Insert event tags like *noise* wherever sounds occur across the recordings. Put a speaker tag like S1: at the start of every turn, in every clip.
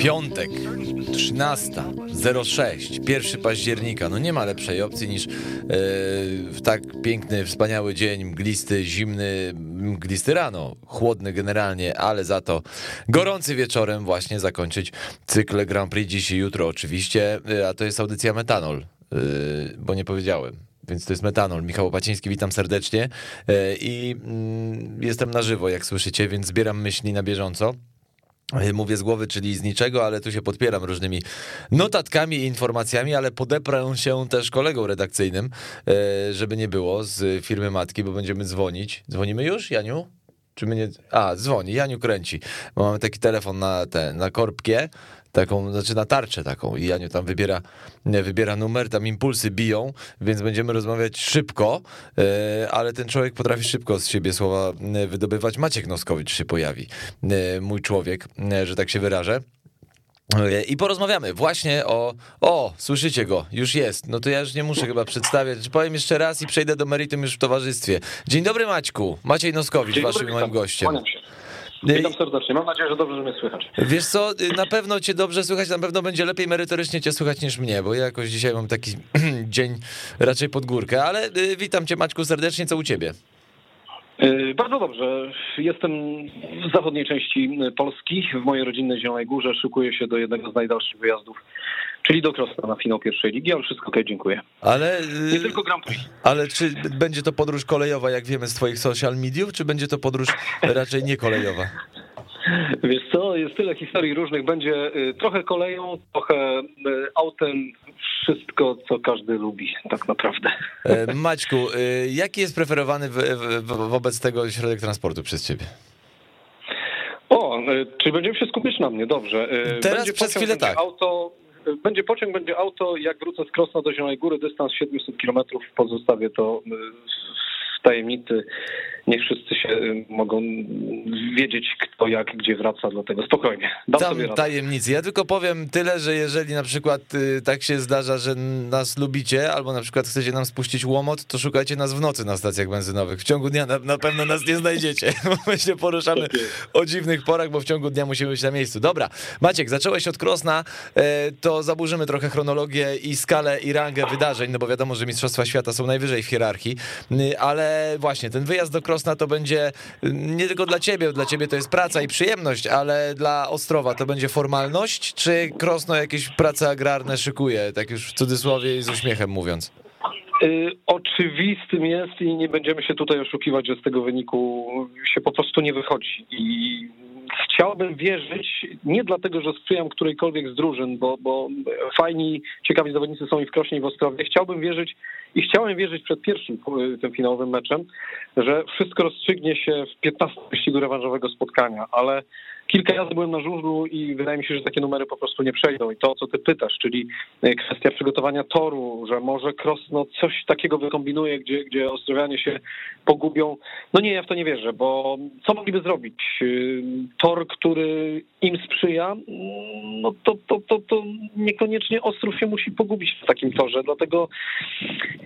S1: Piątek, 13.06, 1 października. No nie ma lepszej opcji niż e, w tak piękny, wspaniały dzień, mglisty, zimny, mglisty rano, chłodny generalnie, ale za to gorący wieczorem właśnie zakończyć cykl Grand Prix dziś i jutro oczywiście, e, a to jest audycja Metanol, e, bo nie powiedziałem więc to jest Metanol. Michał Opaciński, witam serdecznie i mm, jestem na żywo, jak słyszycie, więc zbieram myśli na bieżąco. Mówię z głowy, czyli z niczego, ale tu się podpieram różnymi notatkami i informacjami, ale podeprę się też kolegą redakcyjnym, żeby nie było z firmy matki, bo będziemy dzwonić. Dzwonimy już, Janiu? Czy my nie... A, dzwoni, Janiu kręci, bo mamy taki telefon na, te, na korbkie, taką, znaczy na tarczę taką i Janiu tam wybiera, wybiera numer, tam impulsy biją, więc będziemy rozmawiać szybko, e, ale ten człowiek potrafi szybko z siebie słowa e, wydobywać. Maciek Noskowicz się pojawi, e, mój człowiek, że tak się wyrażę. I porozmawiamy właśnie o. O, słyszycie go, już jest. No to ja już nie muszę chyba przedstawiać. Powiem jeszcze raz i przejdę do meritum już w towarzystwie. Dzień dobry, Maćku. Maciej Noskowicz, Dzień waszym moim gościem.
S2: Witam serdecznie. Mam nadzieję, że dobrze mnie słychać.
S1: Wiesz co, na pewno cię dobrze słychać, na pewno będzie lepiej merytorycznie cię słychać niż mnie, bo ja jakoś dzisiaj mam taki *clears throat* dzień raczej pod górkę, ale y, witam cię Maćku serdecznie, co u ciebie?
S2: Y, bardzo dobrze. Jestem w zachodniej części Polski, w mojej rodzinnej Zielonej Górze. Szykuję się do jednego z najdalszych wyjazdów czyli do Krosna na finał pierwszej ligi, ale wszystko ok, dziękuję.
S1: Ale,
S2: Nie tylko Grand Prix.
S1: Ale czy będzie to podróż kolejowa, jak wiemy z twoich social mediów, czy będzie to podróż raczej niekolejowa?
S2: Wiesz co, jest tyle historii różnych, będzie y, trochę koleją, trochę y, autem, wszystko, co każdy lubi, tak naprawdę.
S1: E, Maćku, y, jaki jest preferowany wobec tego środek transportu przez ciebie?
S2: O, czy będziemy się skupić na mnie? Dobrze.
S1: Teraz będzie przez chwilę tak.
S2: Auto, będzie pociąg, będzie auto. Jak wrócę z Krosna do Zielonej Góry, dystans 700 km, pozostawię to w tajemnicy niech wszyscy się y, mogą wiedzieć, kto jak, gdzie wraca, dlatego spokojnie.
S1: Dam Tam tajemnicy. Ja tylko powiem tyle, że jeżeli na przykład y, tak się zdarza, że nas lubicie, albo na przykład chcecie nam spuścić łomot, to szukajcie nas w nocy na stacjach benzynowych. W ciągu dnia na, na pewno nas nie znajdziecie, *laughs* my się poruszamy o dziwnych porach, bo w ciągu dnia musimy być na miejscu. Dobra, Maciek, zacząłeś od Krosna, e, to zaburzymy trochę chronologię i skalę i rangę wydarzeń, no bo wiadomo, że Mistrzostwa Świata są najwyżej w hierarchii, ale właśnie ten wyjazd do Krosna to będzie nie tylko dla ciebie, dla ciebie to jest praca i przyjemność, ale dla Ostrowa to będzie formalność, czy Krosno jakieś prace agrarne szykuje, tak już w cudzysłowie i z uśmiechem mówiąc?
S2: Y, oczywistym jest i nie będziemy się tutaj oszukiwać, że z tego wyniku się po prostu nie wychodzi. I chciałbym wierzyć, nie dlatego, że sprzyjam którejkolwiek z drużyn, bo, bo fajni, ciekawi zawodnicy są i w Krośnie, i w Ostrowie. Chciałbym wierzyć i chciałem wierzyć przed pierwszym tym finałowym meczem, że wszystko rozstrzygnie się w 15 wyścigu rewanżowego spotkania, ale kilka razy byłem na żużlu i wydaje mi się, że takie numery po prostu nie przejdą. I to, co ty pytasz, czyli e, kwestia przygotowania toru, że może Krosno coś takiego wykombinuje, gdzie, gdzie Ostrowianie się pogubią. No nie, ja w to nie wierzę, bo co mogliby zrobić? E, tor, który im sprzyja, no to, to, to, to niekoniecznie Ostrów się musi pogubić w takim torze, dlatego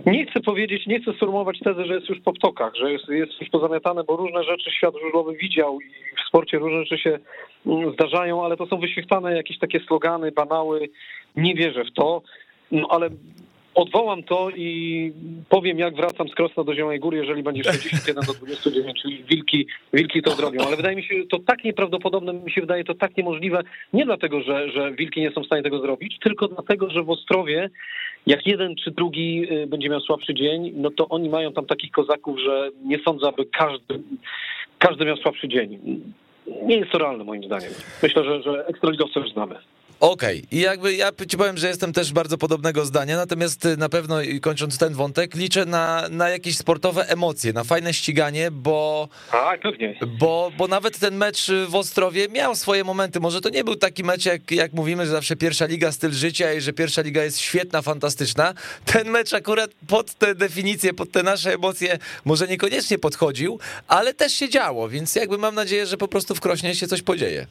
S2: nie chcę powiedzieć, nie chcę sformułować tezy, że jest już po ptokach, że jest, jest już pozamiatane, bo różne rzeczy świat żużlowy widział i w sporcie różne rzeczy się mm, zdarzają, ale to są wyświetlane jakieś takie slogany, banały. Nie wierzę w to, no ale odwołam to i powiem, jak wracam z Krosna do Zielonej Góry, jeżeli będzie 61 do 29, czyli wilki, wilki to zrobią. Ale wydaje mi się to tak nieprawdopodobne, mi się wydaje to tak niemożliwe, nie dlatego, że, że wilki nie są w stanie tego zrobić, tylko dlatego, że w Ostrowie, jak jeden czy drugi y, będzie miał słabszy dzień, no to oni mają tam takich kozaków, że nie sądzę, aby każdy, każdy miał słabszy dzień. Nie jest to realne moim zdaniem. Myślę, że, że ekstraligowce już znamy.
S1: Okej, okay. i jakby ja ci powiem, że jestem też bardzo podobnego zdania, natomiast y, na pewno kończąc ten wątek, liczę na, na jakieś sportowe emocje, na fajne ściganie, bo.
S2: Tak, pewnie.
S1: Bo, bo nawet ten mecz w Ostrowie miał swoje momenty. Może to nie był taki mecz, jak, jak mówimy, że zawsze pierwsza liga styl życia i że pierwsza liga jest świetna, fantastyczna. Ten mecz akurat pod te definicje, pod te nasze emocje może niekoniecznie podchodził, ale też się działo, więc jakby mam nadzieję, że po prostu w Krośnie się coś podzieje.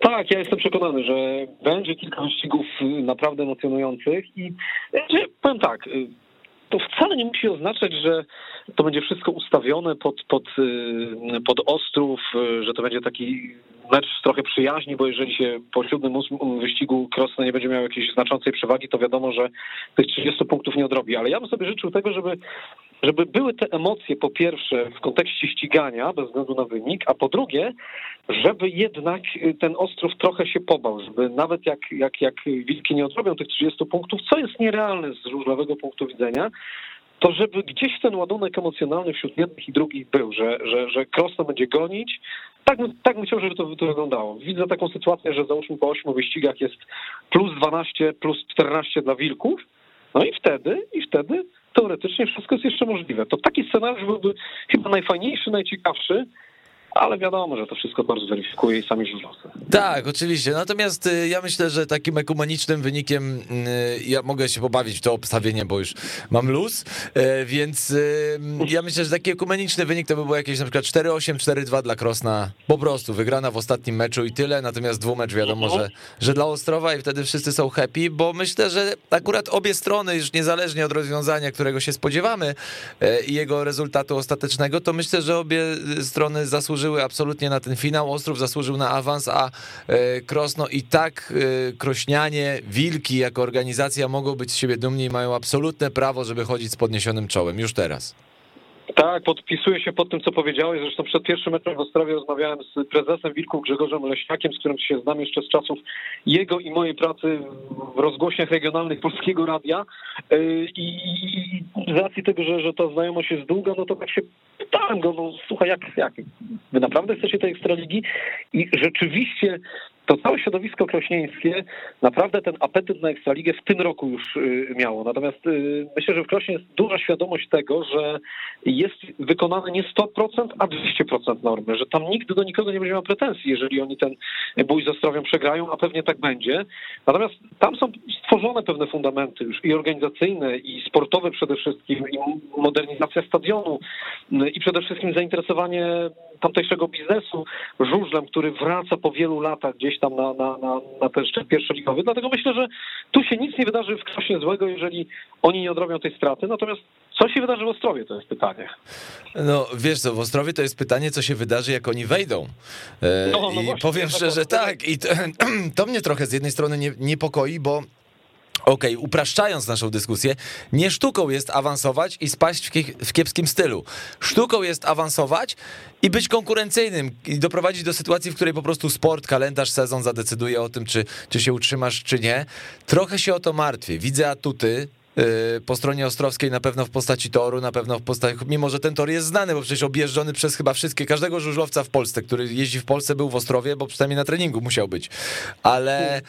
S2: Tak, ja jestem przekonany, że będzie kilka wyścigów naprawdę emocjonujących i powiem tak, to wcale nie musi oznaczać, że to będzie wszystko ustawione pod, pod, y, pod Ostrów, y, że to będzie taki mecz trochę przyjaźni, bo jeżeli się po siódmym, wyścigu Krosno nie będzie miał jakiejś znaczącej przewagi, to wiadomo, że tych 30 punktów nie odrobi. Ale ja bym sobie życzył tego, żeby, żeby były te emocje po pierwsze w kontekście ścigania, bez względu na wynik, a po drugie, żeby jednak ten Ostrów trochę się pobał, żeby nawet jak, jak, jak Wilki nie odrobią tych 30 punktów, co jest nierealne z różnowego punktu widzenia, to żeby gdzieś ten ładunek emocjonalny wśród jednych i drugich był, że, że, że Krosno będzie gonić. Tak, tak bym chciał, żeby to, to wyglądało. Widzę taką sytuację, że załóżmy po ośmiu wyścigach jest plus 12, plus 14 dla Wilków, no i wtedy, i wtedy teoretycznie wszystko jest jeszcze możliwe. To taki scenariusz byłby chyba najfajniejszy, najciekawszy, ale wiadomo, że to wszystko bardzo zweryfikuje i sami żużlowcy.
S1: Tak, oczywiście. Natomiast y, ja myślę, że takim ekumenicznym wynikiem y, ja mogę się pobawić w to obstawienie, bo już mam luz, y, więc ja myślę, że taki ekumeniczny wynik to by było jakieś na przykład 4-8, 4-2 dla Krosna, po prostu wygrana w ostatnim meczu i tyle, natomiast dwumecz wiadomo, że, że dla Ostrowa i wtedy wszyscy są happy, bo myślę, że akurat obie strony, już niezależnie od rozwiązania, którego się spodziewamy i jego rezultatu ostatecznego, to myślę, że obie strony zasłużyły zasłużyły absolutnie na ten finał. Ostrów zasłużył na awans, a e, Krosno i tak e, Krośnianie, Wilki jako organizacja mogą być z siebie dumni i mają absolutne prawo, żeby chodzić z podniesionym czołem już teraz.
S2: Tak, podpisuję się pod tym, co powiedziałeś. Zresztą przed pierwszym meczem w Ostrowie rozmawiałem z prezesem Wilków Grzegorzem Leśniakiem, z którym się znam jeszcze z czasów jego i mojej pracy w rozgłośniach regionalnych Polskiego Radia. Yy, I z racji tego, że, że ta znajomość jest długa, no to tak się pytałem go, no słuchaj, jak, jak wy naprawdę chcecie tej Ekstraligi? I rzeczywiście to całe środowisko krośnieńskie naprawdę ten apetyt na Ekstraligę w tym roku już y, miało. Natomiast y, myślę, że w Krośnie jest duża świadomość tego, że jest wykonane nie 100%, a 200% normy, że tam nikt do nikogo nie będzie miał pretensji, jeżeli oni ten bój z Ostrowią przegrają, a pewnie tak będzie. Natomiast tam są stworzone pewne fundamenty już i organizacyjne, i sportowe przede wszystkim, i modernizacja stadionu, y, i przede wszystkim zainteresowanie tamtejszego biznesu żużlem, który wraca po wielu latach gdzieś tam na, na, na, na ten szczyt pierwszoligowy. Dlatego myślę, że tu się nic nie wydarzy w Krośnie złego, jeżeli oni nie odrobią tej straty. Natomiast co się wydarzy w Ostrowie, to jest pytanie.
S1: No wiesz co, w Ostrowie to jest pytanie, co się wydarzy, jak oni wejdą. E, no, no I właśnie, powiem szczerze, tak, i to, *clears throat* to, mnie trochę z jednej strony nie, niepokoi, bo Okej, okay, upraszczając naszą dyskusję, nie sztuką jest awansować i spaść w kiepskim stylu. Sztuką jest awansować i być konkurencyjnym i doprowadzić do sytuacji, w której po prostu sport, kalendarz, sezon zadecyduje o tym, czy, czy się utrzymasz, czy nie. Trochę się o to martwię. Widzę atuty, po stronie ostrowskiej na pewno w postaci toru, na pewno w postaci, mimo że ten tor jest znany, bo przecież objeżdżony przez chyba wszystkie, każdego żużlowca w Polsce, który jeździ w Polsce był w Ostrowie, bo przynajmniej na treningu musiał być, ale,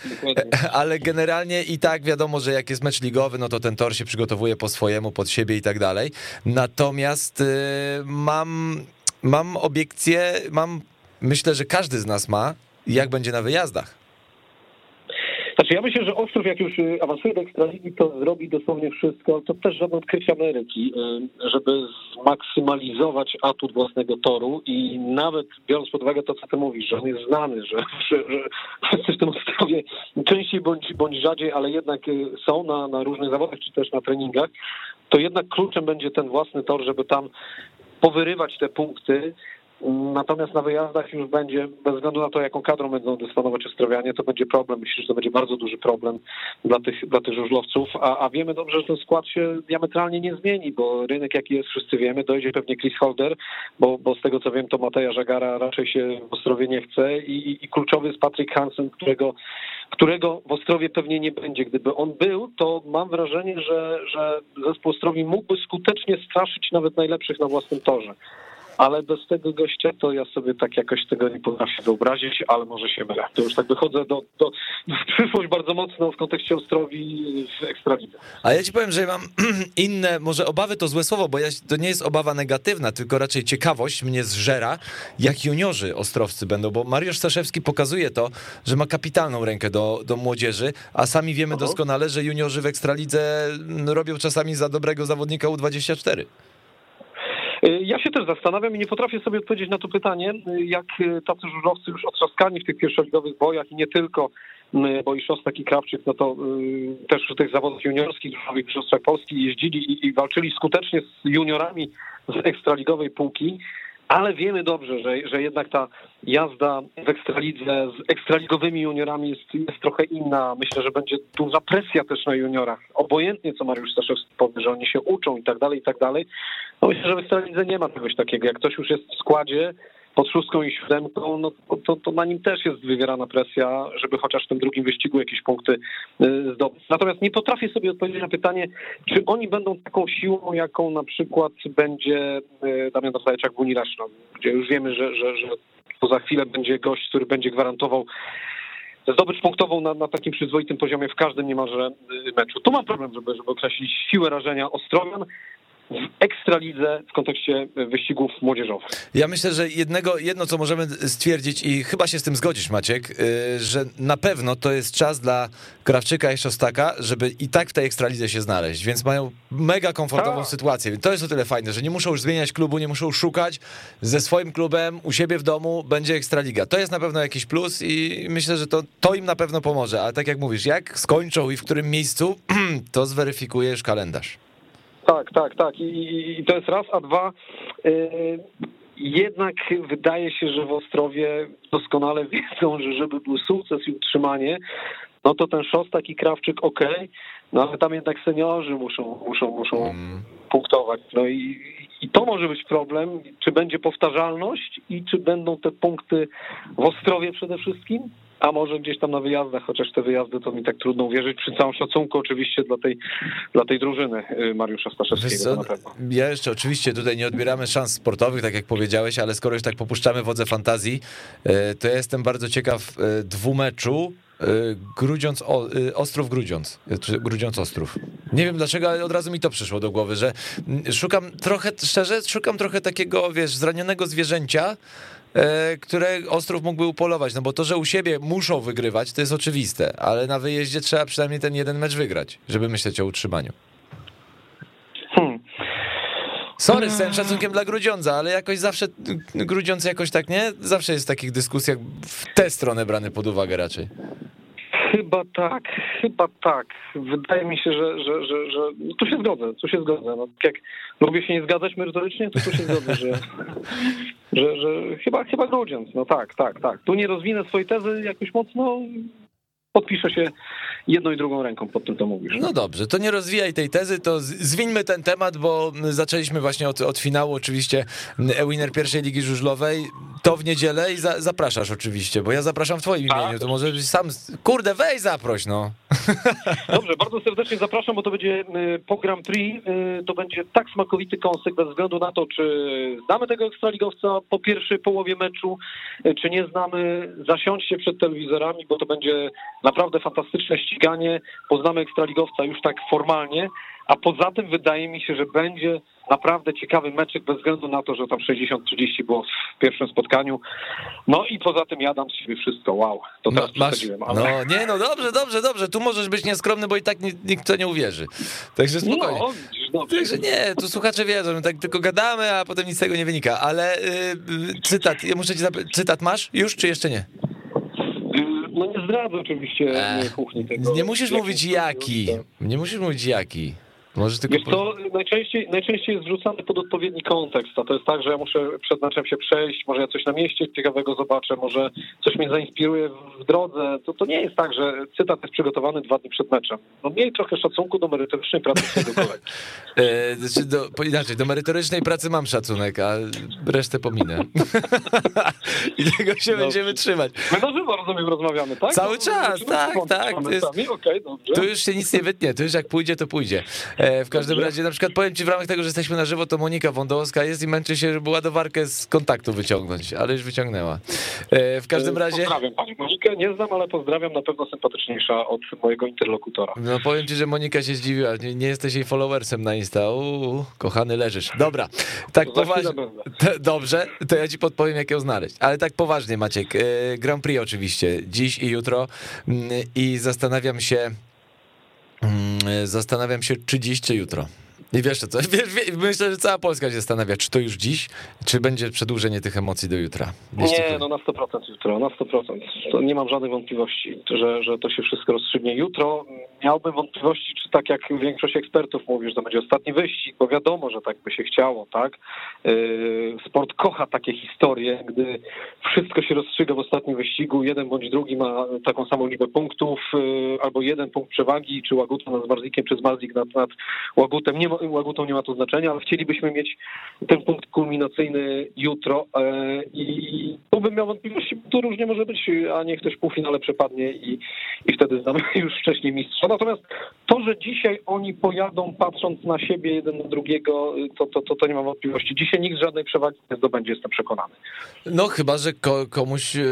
S1: ale generalnie i tak wiadomo, że jak jest mecz ligowy, no to ten tor się przygotowuje po swojemu, pod siebie i tak dalej, natomiast y, mam, mam obiekcję, mam, myślę, że każdy z nas ma, jak będzie na wyjazdach.
S2: Znaczy ja myślę, że Ostrów jak już y, awansuje do Ekstraligi, to zrobi dosłownie wszystko, to też żadne odkrycie Ameryki, y, żeby zmaksymalizować atut własnego toru i nawet biorąc pod uwagę to, co ty mówisz, że on jest znany, *laughs* że, że, wszyscy w tym Ostrowie częściej bądź, bądź rzadziej, ale jednak y, są na, na różnych zawodach, czy też na treningach, to jednak kluczem będzie ten własny tor, żeby tam powyrywać te punkty, Natomiast na wyjazdach już będzie, bez względu na to, jaką kadrą będą dysponować Ostrowianie, to będzie problem. Myślę, że to będzie bardzo duży problem dla tych, dla tych żużlowców, a, a wiemy dobrze, że ten skład się diametralnie nie zmieni, bo rynek jaki jest, wszyscy wiemy, dojdzie pewnie Chris Holder, bo, bo z tego co wiem, to Mateja Żagara raczej się w Ostrowie nie chce i, i kluczowy jest Patrick Hansen, którego którego w Ostrowie pewnie nie będzie. Gdyby on był, to mam wrażenie, że, że zespół Ostrowi mógłby skutecznie straszyć nawet najlepszych na własnym torze ale bez tego gościa to ja sobie tak jakoś tego nie potrafię wyobrazić, ale może się mylę. To już tak wychodzę do, do, w przyszłość bardzo mocno w kontekście Ostrowi w Ekstralidze.
S1: A ja ci powiem, że mam *clears throat* inne, może obawy to złe słowo, bo ja, to nie jest obawa negatywna, tylko raczej ciekawość mnie zżera, jak juniorzy ostrowcy będą, bo Mariusz Staszewski pokazuje to, że ma kapitalną rękę do, do młodzieży, a sami wiemy Aha. doskonale, że juniorzy w Ekstralidze robią czasami za dobrego zawodnika U24.
S2: Y, ja się też zastanawiam i nie potrafię sobie odpowiedzieć na to pytanie, y, jak y, tacy żużlowcy już otrzaskani w tych pierwszoligowych bojach i nie tylko bo i Szostak i Krawczyk, no to też w tych zawodach juniorskich, w Mistrzostwach Polski jeździli i walczyli skutecznie z juniorami z ekstraligowej półki ale wiemy dobrze, że, że jednak ta jazda w ekstralidze z ekstraligowymi juniorami jest, jest trochę inna. Myślę, że będzie duża presja też na juniorach. Obojętnie, co Mariusz Staszewski powie, że oni się uczą i tak dalej, i tak dalej. No myślę, że w ekstralidze nie ma czegoś takiego. Jak ktoś już jest w składzie, pod szóstką i siódemką, no to, to na nim też jest wywierana presja, żeby chociaż w tym drugim wyścigu jakieś punkty y, zdobyć. Natomiast nie potrafię sobie odpowiedzieć na pytanie, czy oni będą taką siłą, jaką na przykład będzie y, Damian Dostajeczak w Unii Reszno, gdzie już wiemy, że, że, że to za chwilę będzie gość, który będzie gwarantował zdobycz punktową na, na takim przyzwoitym poziomie w każdym niemalże y, meczu. Tu mam problem, żeby, żeby określić siłę rażenia Ostrowian ekstralidze w kontekście wyścigów młodzieżowych.
S1: Ja myślę, że jednego, jedno, co możemy stwierdzić i chyba się z tym zgodzisz, Maciek, y, że na pewno to jest czas dla Krawczyka i Szostaka, żeby i tak w tej ekstralidze się znaleźć, więc mają mega komfortową A. Tak. sytuację. To jest o tyle fajne, że nie muszą już zmieniać klubu, nie muszą szukać ze swoim klubem, u siebie w domu będzie ekstraliga. To jest na pewno jakiś plus i myślę, że to, to im na pewno pomoże, ale tak jak mówisz, jak skończą i w którym miejscu, *clears throat* to zweryfikujesz kalendarz.
S2: Tak, tak, tak. I, i to jest raz, a dwa. Yy, jednak wydaje się, że w Ostrowie doskonale wiedzą, że żeby był sukces i utrzymanie, no to ten Szostak i Krawczyk ok, no ale tam jednak seniorzy muszą, muszą, muszą mm. punktować. No i, i to może być problem, czy będzie powtarzalność i czy będą te punkty w Ostrowie przede wszystkim, a może gdzieś tam na wyjazdach, chociaż te wyjazdy to mi tak trudno uwierzyć, przy całym szacunku oczywiście dla tej, dla tej drużyny y, Mariusza Staszewskiego.
S1: Ja jeszcze oczywiście tutaj nie odbieramy szans sportowych, tak jak powiedziałeś, ale skoro już tak popuszczamy wodze fantazji, y, to ja jestem bardzo ciekaw y, dwumeczu Grudziąc, Ostrów Grudziąc, czy Ostrów. Nie wiem dlaczego, ale od razu mi to przyszło do głowy, że mm, szukam trochę, szczerze, szukam trochę takiego, wiesz, zranionego zwierzęcia, E, które Ostrów mógłby upolować, no bo to, że u siebie muszą wygrywać, to jest oczywiste, ale na wyjeździe trzeba przynajmniej ten jeden mecz wygrać, żeby myśleć o utrzymaniu. Sorry, z całym szacunkiem dla Grudziądza, ale jakoś zawsze Grudziądz jakoś tak, nie? Zawsze jest w takich dyskusjach w tę stronę brany pod uwagę raczej.
S2: Chyba tak, chyba tak. Wydaje mi się, że, że, że, że no tu się zgodzę, tu się zgodzę. No, jak lubię się nie zgadzać merytorycznie, to tu się zgodzę, że, *laughs* że, że chyba, chyba Grudziądz. No tak, tak, tak. Tu nie rozwinę swojej tezy jakoś mocno, podpiszę się jedną i drugą ręką pod tym, co mówisz.
S1: No dobrze, to nie rozwijaj tej tezy, to zwinmy ten temat, bo zaczęliśmy właśnie od, od finału oczywiście e-winner pierwszej ligi żużlowej. To w niedzielę i za, zapraszasz oczywiście, bo ja zapraszam w twoim tak. imieniu, to może sam, kurde, weź zaproś, no. *laughs*
S2: Dobrze, bardzo serdecznie zapraszam, bo to będzie po Grand Prix, to będzie tak smakowity kąsek bez względu na to, czy znamy tego ekstraligowca po pierwszej połowie meczu, y, czy nie znamy, zasiądźcie przed telewizorami, bo to będzie naprawdę fantastyczne ściganie, poznamy ekstraligowca już tak formalnie, a poza tym wydaje mi się, że będzie naprawdę ciekawy meczek bez względu na to, że tam 60-30 było w pierwszym spotkaniu. No i poza tym ja dam z siebie wszystko, wow, to teraz no, masz,
S1: ale... No nie, no dobrze, dobrze, dobrze, tu możesz być nieskromny, bo i tak nikt to nie uwierzy. Także no, spokojnie. No, Także nie, tu słuchacze wiedzą, tak tylko gadamy, a potem nic z tego nie wynika, ale yy, cytat, ja muszę ci zapytać, cytat masz już, czy jeszcze nie?
S2: No nie zdradzę oczywiście Ech, kuchni tego.
S1: Nie musisz mówić jaki. Nie musisz mówić jaki.
S2: Może tylko Wiesz, to najczęściej, najczęściej jest wrzucane pod odpowiedni kontekst, a to jest tak, że ja muszę przed meczem się przejść, może ja coś na mieście ciekawego zobaczę, może coś mnie zainspiruje w drodze. To, to nie jest tak, że cytat jest przygotowany dwa dni przed meczem. No miej trochę szacunku do merytorycznej pracy swojego kolegi. *laughs*
S1: e, znaczy do, inaczej, do merytorycznej pracy mam szacunek, a resztę pominę. *laughs* I tego się dobrze. będziemy trzymać.
S2: My na żywo, rozumiem, rozmawiamy, tak?
S1: Cały no, czas, tak, tak. To jest,
S2: okay,
S1: tu już się nic nie wytnie, tu już jak pójdzie, to pójdzie. E, w każdym razie, na przykład powiem ci w ramach tego, że jesteśmy na żywo, to Monika Wądowska jest i męczy się, żeby ładowarkę z kontaktu wyciągnąć, ale już wyciągnęła. E, w każdym razie...
S2: Pozdrawiam panią Monikę, nie znam, ale pozdrawiam, na pewno sympatyczniejsza od mojego interlokutora.
S1: No powiem ci, że Monika się zdziwiła, nie, nie jesteś jej followersem na Insta. Uuu, kochany leżysz. Dobra, tak poważnie. Dobrze, to ja ci podpowiem, jak ją znaleźć. Ale tak poważnie, Maciek. E, Grand Prix oczywiście, dziś i jutro mm, i zastanawiam się, zastanawiam się, czy dziś, czy jutro. I wiesz co, *laughs* wiesz, myślę, że cała Polska się zastanawia, czy to już dziś, czy będzie przedłużenie tych emocji do jutra.
S2: Wiesz, nie, no na 100% jutro, na 100%. To nie mam żadnych wątpliwości, że, że to się wszystko rozstrzygnie jutro. Miałbym wątpliwości, czy tak jak większość ekspertów mówi, że to będzie ostatni wyścig, bo wiadomo, że tak by się chciało, tak? Yy, sport kocha takie historie, gdy wszystko się rozstrzyga w ostatnim wyścigu, jeden bądź drugi ma taką samą liczbę punktów, yy, albo jeden punkt przewagi, czy Łaguta nad Zmarzlikiem, czy Zmarzlik nad, nad Łagutem. Nie ma, Łagutą nie ma to znaczenia, ale chcielibyśmy mieć ten punkt kulminacyjny jutro e, i tu bym miał wątpliwości, to różnie może być, a nie ktoś w półfinale przepadnie i, i wtedy znamy *laughs* już wcześniej mistrza. Natomiast to, że dzisiaj oni pojadą patrząc na siebie jeden na drugiego, to, to, to, to nie mam wątpliwości. Dzisiaj nikt żadnej przewagi nie zdobędzie, jestem przekonany.
S1: No chyba, że ko komuś yy,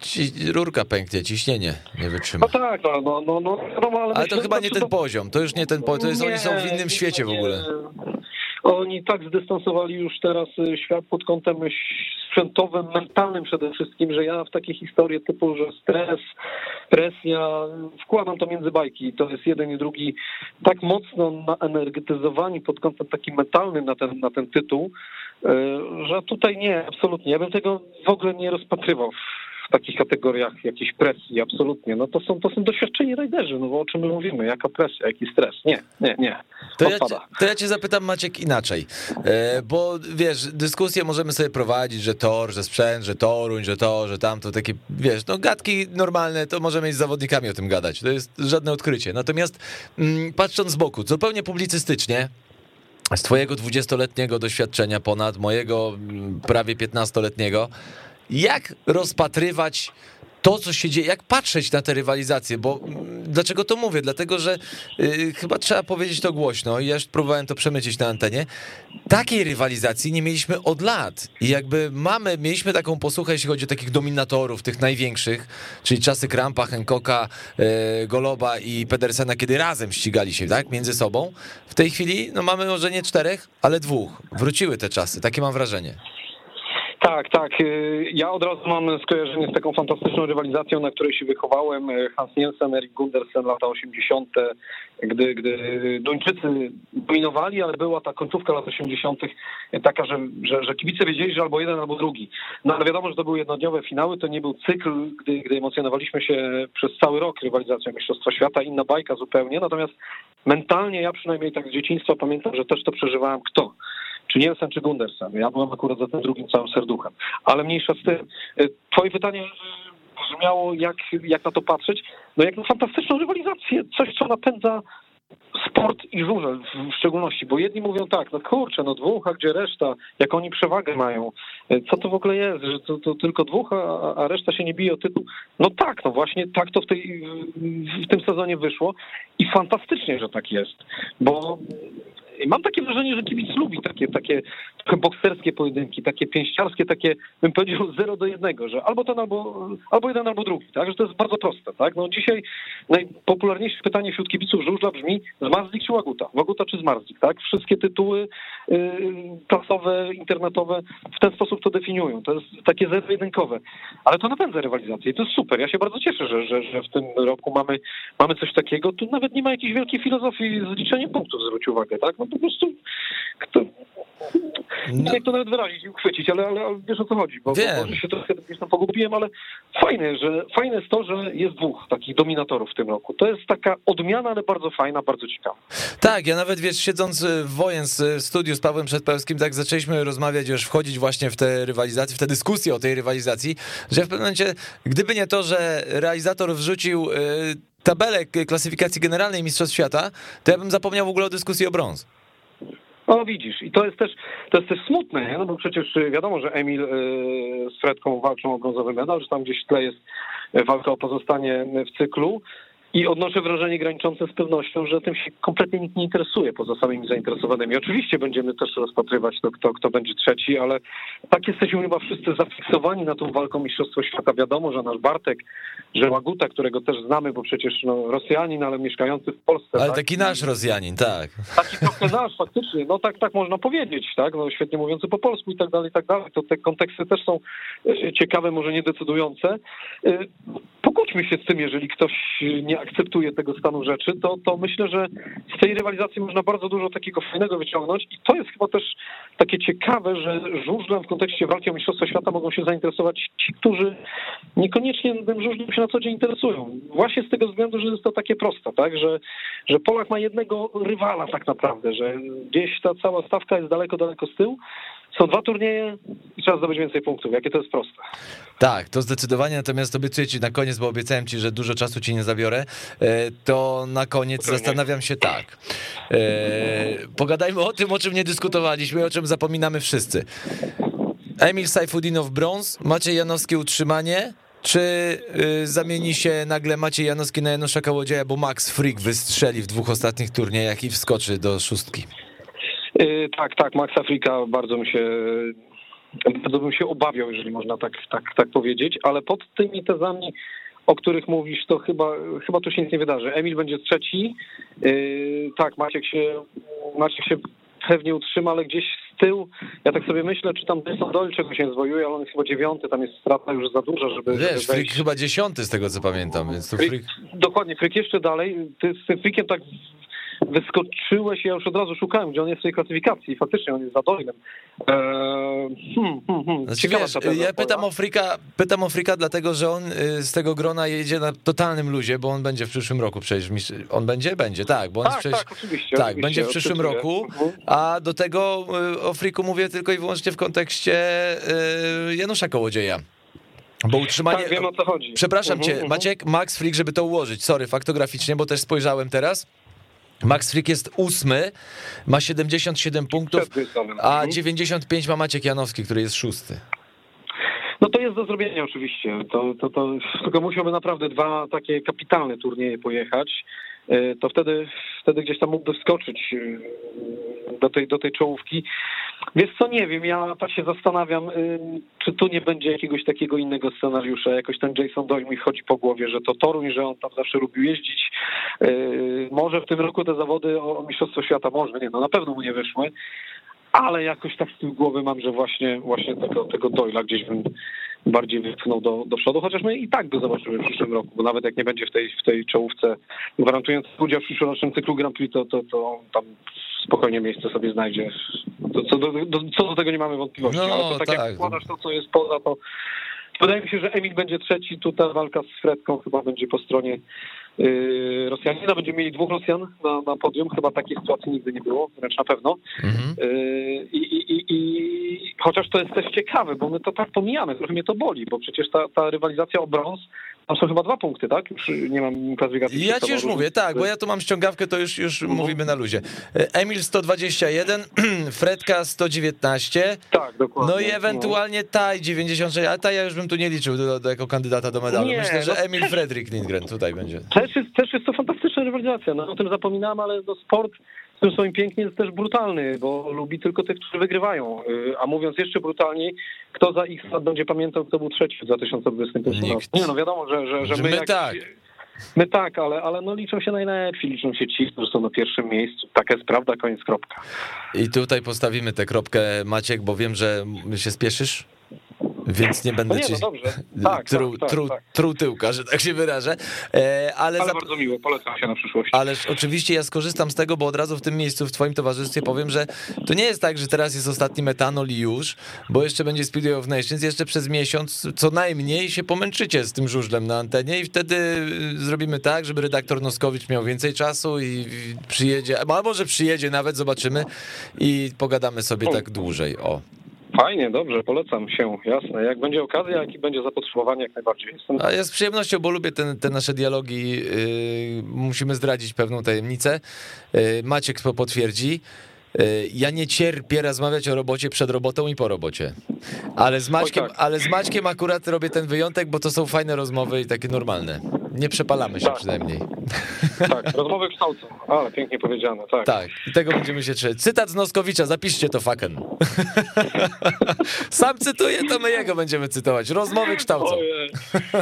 S1: ci, rurka pęknie, ciśnienie nie wytrzyma.
S2: No tak, no, no, no, no,
S1: no ale, ale to chyba nie ten poziom, to już nie ten poziom, to jest, nie, oni są w innym świecie w ogóle.
S2: Oni tak zdystansowali już teraz y, świat pod kątem sprzętowym, mentalnym przede wszystkim, że ja w takie historie typu, że stres, presja, wkładam to między bajki. To jest jeden i drugi tak mocno naenergetyzowani pod kątem takim mentalnym na ten, na ten tytuł, y, że tutaj nie, absolutnie. Ja bym tego w ogóle nie rozpatrywał w takich kategoriach jakiejś presji, absolutnie. No to są, to są doświadczeni rajderzy, no bo o czym my mówimy, jaka presja, jaki stres. Nie, nie, nie.
S1: To ja, cię, to ja cię zapytam Maciek inaczej, e, bo wiesz, dyskusję możemy sobie prowadzić, że tor, że sprzęt, że toruń, że to, że tamto, takie, wiesz, no gadki normalne, to możemy z zawodnikami o tym gadać, to jest żadne odkrycie. Natomiast mm, patrząc z boku, zupełnie publicystycznie, z twojego dwudziestoletniego doświadczenia ponad mojego mm, prawie piętnastoletniego, jak rozpatrywać to, co się dzieje, jak patrzeć na te rywalizacje, bo mm, dlaczego to mówię? Dlatego, że yy, chyba trzeba powiedzieć to głośno i ja już próbowałem to przemycić na antenie. Takiej rywalizacji nie mieliśmy od lat i jakby mamy, mieliśmy taką posłuchę, jeśli chodzi o takich dominatorów, tych największych, czyli czasy Krampa, Hancocka, yy, Goloba i Pedersena, kiedy razem ścigali się, tak, między sobą. W tej chwili, no mamy może nie czterech, ale dwóch. Wróciły te czasy, takie mam wrażenie.
S2: Tak, tak. Y, ja od razu mam skojarzenie z taką fantastyczną rywalizacją, na której się wychowałem. Y, Hans Nielsen, Erik Gundersen, lata 80., gdy, gdy Duńczycy dominowali, ale była ta końcówka lat 80. taka, że, że, że kibice wiedzieli, że albo jeden, albo drugi. No ale wiadomo, że to były jednodniowe finały, to nie był cykl, gdy, gdy emocjonowaliśmy się przez cały rok rywalizacją Mistrzostwa Świata, inna bajka zupełnie. Natomiast mentalnie ja przynajmniej tak z dzieciństwa pamiętam, że też to przeżywałem kto czy Nielsen, czy Gundersen. Ja byłem akurat za tym drugim całym serduchem. Ale mniejsza z tym. Y, twoje pytanie brzmiało, jak, jak na to patrzeć. No jak na fantastyczną rywalizację, coś, co napędza sport i żużel w szczególności, bo jedni mówią tak, no kurczę, no dwóch, a gdzie reszta, jak oni przewagę mają, y, co to w ogóle jest, że to, to tylko dwóch, a, a, reszta się nie bije o tytuł. No tak, no właśnie tak to w, tej, w tym sezonie wyszło i fantastycznie, że tak jest, bo mam takie wrażenie, że kibic lubi takie, takie bokserskie pojedynki, takie pięściarskie, takie bym powiedział *laughs* 0 do 1, że albo ten, albo, albo jeden, albo drugi, tak? Że to jest bardzo proste, tak? No dzisiaj najpopularniejsze pytanie wśród kibiców żużla brzmi Zmarzlik czy Łaguta? Łaguta czy Zmarzlik, tak? Wszystkie tytuły yy, prasowe, internetowe w ten sposób to definiują. To jest takie zero-jedynkowe. Ale to napędza rywalizację i to jest super. Ja się bardzo cieszę, że, że, że w tym roku mamy, mamy coś takiego. Tu nawet nie ma jakiejś wielkiej filozofii z liczeniem punktów, zwróć uwagę, tak? No po prostu kto, no. Nie jak to nawet wyrazić i uchwycić, ale, ale, ale wiesz o co chodzi, bo, Wiem. bo się trochę gdzieś tam pogubiłem, ale fajne, że fajne jest to, że jest dwóch takich dominatorów w tym roku. To jest taka odmiana, ale bardzo fajna, bardzo ciekawa.
S1: Tak, ja nawet wiesz, siedząc w wojen w studiu z Pawłem Przedpełskim, tak zaczęliśmy rozmawiać, już wchodzić właśnie w te rywalizacje, w te dyskusje o tej rywalizacji, że w pewnym momencie, gdyby nie to, że realizator wrzucił y, tabelę klasyfikacji generalnej Mistrzostw Świata, to ja bym zapomniał w ogóle o dyskusji o brąz.
S2: No widzisz, i to jest też, to jest też smutne, nie? no bo przecież wiadomo, że Emil y, z Fredką walczą o brązowy medal, że tam gdzieś w tle jest walka o pozostanie w cyklu, i odnoszę wrażenie graniczące z pewnością, że tym się kompletnie nikt nie interesuje poza samymi zainteresowanymi. Oczywiście będziemy też rozpatrywać to, kto, kto będzie trzeci, ale tak jesteśmy chyba wszyscy zafiksowani na tą walką Mistrzostwo Świata. Wiadomo, że nasz Bartek że Łaguta, którego też znamy, bo przecież no, Rosjanin, ale mieszkający w Polsce.
S1: Ale
S2: tak?
S1: taki nasz Rosjanin, tak.
S2: Taki trochę nasz, faktycznie, no tak, tak można powiedzieć, tak, no świetnie mówiący po polsku i tak dalej, i tak dalej, to te konteksty też są e, ciekawe, może nie decydujące. E, Pokłóćmy się z tym, jeżeli ktoś nie akceptuje tego stanu rzeczy, to, to myślę, że z tej rywalizacji można bardzo dużo takiego fajnego wyciągnąć i to jest chyba też takie ciekawe, że żużlem w kontekście walki o Mistrzostwo Świata mogą się zainteresować ci, którzy niekoniecznie tym żużlem się na co dzień interesują. Właśnie z tego względu, że jest to takie proste, tak, że, że Polak ma jednego rywala tak naprawdę, że gdzieś ta cała stawka jest daleko, daleko z tyłu. Są dwa turnieje i trzeba zdobyć więcej punktów. Jakie to jest proste.
S1: Tak, to zdecydowanie, natomiast obiecuję ci na koniec, bo obiecałem ci, że dużo czasu ci nie zabiorę, e, to na koniec zastanawiam się tak. E, Pogadajmy o tym, o czym nie dyskutowaliśmy, o czym zapominamy wszyscy. Emil Sajfudinow brąz, Maciej Janowski utrzymanie, czy y, zamieni się nagle Maciej Janowski na Janusza Kołodzieja, bo Max Frick wystrzeli w dwóch ostatnich turniejach i wskoczy do szóstki?
S2: Yy, tak, tak, Max Afrika bardzo mi się bardzo bym się obawiał, jeżeli można tak, tak, tak powiedzieć, ale pod tymi tezami, o których mówisz, to chyba, chyba tu się nic nie wydarzy. Emil będzie trzeci. Yy, tak, Maciek się, Maciek się pewnie utrzyma, ale gdzieś z tyłu, ja tak sobie myślę, czy tam Doyle czegoś nie zwojuje, ale on jest chyba dziewiąty, tam jest strata już za duża, żeby,
S1: Wiesz,
S2: żeby
S1: chyba dziesiąty z tego co pamiętam, więc to.
S2: Dokładnie, Fryk jeszcze dalej. Ty z tym Frickiem tak wyskoczyłeś, ja już od razu szukałem, gdzie on jest w tej klasyfikacji. Faktycznie on jest za. Eee, hmm, hmm, hmm.
S1: Znaczy, wiesz, ja pytam o Frika, pytam o Frika, dlatego że on y, z tego grona jedzie na totalnym luzie, bo on będzie w przyszłym roku przecież. On będzie? Będzie, tak, bo on
S2: Tak,
S1: przecież.
S2: tak, oczywiście.
S1: tak,
S2: oczywiście,
S1: będzie w przyszłym
S2: oczywiście.
S1: roku.
S2: Mhm.
S1: A do tego y, o Friku mówię tylko i wyłącznie w kontekście y, Janusza Kołodzieja. Bo utrzymanie.
S2: Tak, wiem o co chodzi.
S1: Przepraszam
S2: Mhm,
S1: cię,
S2: mhm.
S1: Maciek, Max Frick, żeby to ułożyć. Sorry, faktograficznie, bo też spojrzałem teraz. Max Frick jest ósmy, ma 77 punktów, a
S2: Mhm.
S1: 95 ma Maciek Janowski, który jest szósty.
S2: No to jest do zrobienia oczywiście. To, to, to, tylko musiałby naprawdę dwa takie kapitalne turnieje pojechać. E, To wtedy, wtedy gdzieś tam mógłby wskoczyć e, do tej, do tej czołówki. Wiesz co, nie wiem, ja tak się zastanawiam, e, czy tu nie będzie jakiegoś takiego innego scenariusza. Jakoś ten Jason Doyle mi chodzi po głowie, że to Toruń, że on tam zawsze lubił jeździć. Może w tym roku te zawody o Mistrzostwo Świata, może nie, no na pewno mu nie wyszły. Ale jakoś tak z tyłu głowy mam, że właśnie, właśnie tego, tego Doyla gdzieś bym bardziej wypchnął do, do przodu, chociaż my i tak go zobaczymy w przyszłym roku, bo nawet jak nie będzie w tej, w tej czołówce gwarantując udział w przyszłorocznym cyklu Grand Prix, to, to, to on tam spokojnie miejsce sobie znajdzie. Co, do, do, co do tego nie mamy wątpliwości,
S1: No,
S2: ale to tak,
S1: tak.
S2: jak składasz to, co jest poza, to wydaje mi się, że Emil będzie trzeci, tu ta walka z Fredką chyba będzie po stronie yy, Rosjanina, będziemy mieli dwóch Rosjan na, na podium, chyba takiej sytuacji nigdy nie było, wręcz na pewno.
S1: Mhm.
S2: Yy, i, i, i chociaż to jest też ciekawe, bo my to tak pomijamy, trochę mnie to boli, bo przecież ta, ta rywalizacja o brąz, tam są chyba dwa punkty, tak? Już nie mam klasyfikacji.
S1: Ja ci już mówię, tak, bo ja tu mam ściągawkę, to już, już
S2: Mhm.
S1: mówimy na luzie. Emil 121, *clears throat* Fredka 119,
S2: Tak, dokładnie.
S1: no i ewentualnie Taj 96, ale Taj ja już bym tu nie liczył do, do, jako kandydata do medalu.
S2: Nie,
S1: Myślę, że
S2: no
S1: Emil
S2: też-
S1: Fredrik Lindgren tutaj będzie.
S2: Też jest, też jest to fantastyczna rywalizacja, no, o tym zapominam, ale no, sport tym swoim pięknie jest też brutalny, bo lubi tylko tych, którzy wygrywają. Yy, A mówiąc jeszcze brutalniej, kto za ich lat będzie pamiętał, kto był trzeci w 2021 roku? Nie no, wiadomo, że, że, że
S1: Że
S2: my,
S1: my
S2: jak,
S1: tak.
S2: My tak, ale, ale no liczą się najlepsi, liczą się ci, którzy są na pierwszym miejscu. Taka jest prawda, koniec, kropka.
S1: I tutaj postawimy tę kropkę, Maciek, bo wiem, że się spieszysz, więc nie będę
S2: No nie,
S1: ci
S2: no dobrze. *laughs* Tak,
S1: tru,
S2: tak, tak, tak.
S1: truł tyłka, że tak się wyrażę. E, ale
S2: Ale
S1: za,
S2: bardzo miło, polecam się na przyszłość.
S1: Ależ oczywiście ja skorzystam z tego, bo od razu w tym miejscu, w twoim towarzystwie powiem, że to nie jest tak, że teraz jest ostatni metanol i już, bo jeszcze będzie Speedway of Nations, jeszcze przez miesiąc co najmniej się pomęczycie z tym żużlem na antenie i wtedy y, zrobimy tak, żeby redaktor Noskowicz miał więcej czasu i przyjedzie, a może przyjedzie nawet, zobaczymy i pogadamy sobie tak dłużej, o.
S2: Fajnie, dobrze, polecam się, jasne. Jak będzie okazja, jak i będzie zapotrzebowanie, jak najbardziej. Jestem...
S1: A ja z przyjemnością, bo lubię ten, te nasze dialogi. Yy, musimy zdradzić pewną tajemnicę. Yy, Maciek po- potwierdzi. Yy, Ja nie cierpię rozmawiać o robocie przed robotą i po robocie. Ale z, Maćkiem,
S2: tak.
S1: ale z Maćkiem akurat robię ten wyjątek, bo to są fajne rozmowy i takie normalne. Nie przepalamy się
S2: Tak.
S1: przynajmniej. *laughs*
S2: Tak, rozmowy kształcą, ale pięknie powiedziane, tak.
S1: Tak, i tego będziemy się trzymać. Cytat z Noskowicza, zapiszcie to faken. Sam cytuję, to my jego będziemy cytować. Rozmowy kształcą.
S2: Ojej.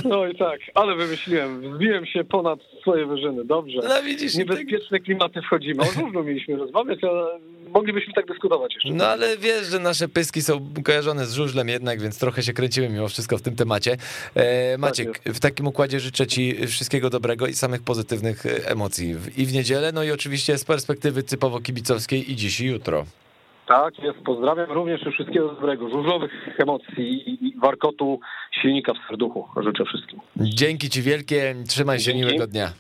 S2: No i tak, ale wymyśliłem, wzbiłem się ponad swoje wyżyny, dobrze.
S1: No widzisz, i tak-
S2: Niebezpieczne klimaty wchodzimy. O różno mieliśmy rozmawiać, ale moglibyśmy tak dyskutować jeszcze.
S1: No ale wiesz, że nasze pyski są kojarzone z żużlem jednak, więc trochę się kręcimy mimo wszystko w tym temacie. E, Maciek, w takim układzie życzę ci wszystkiego dobrego i samych pozytywnych e, emocji i w niedzielę, no i oczywiście z perspektywy typowo kibicowskiej i dziś i jutro.
S2: Tak jest, pozdrawiam również i wszystkiego dobrego, żużlowych emocji i warkotu silnika w serduchu. Życzę wszystkim.
S1: Dzięki ci wielkie, trzymaj się,
S2: Dzięki.
S1: miłego dnia.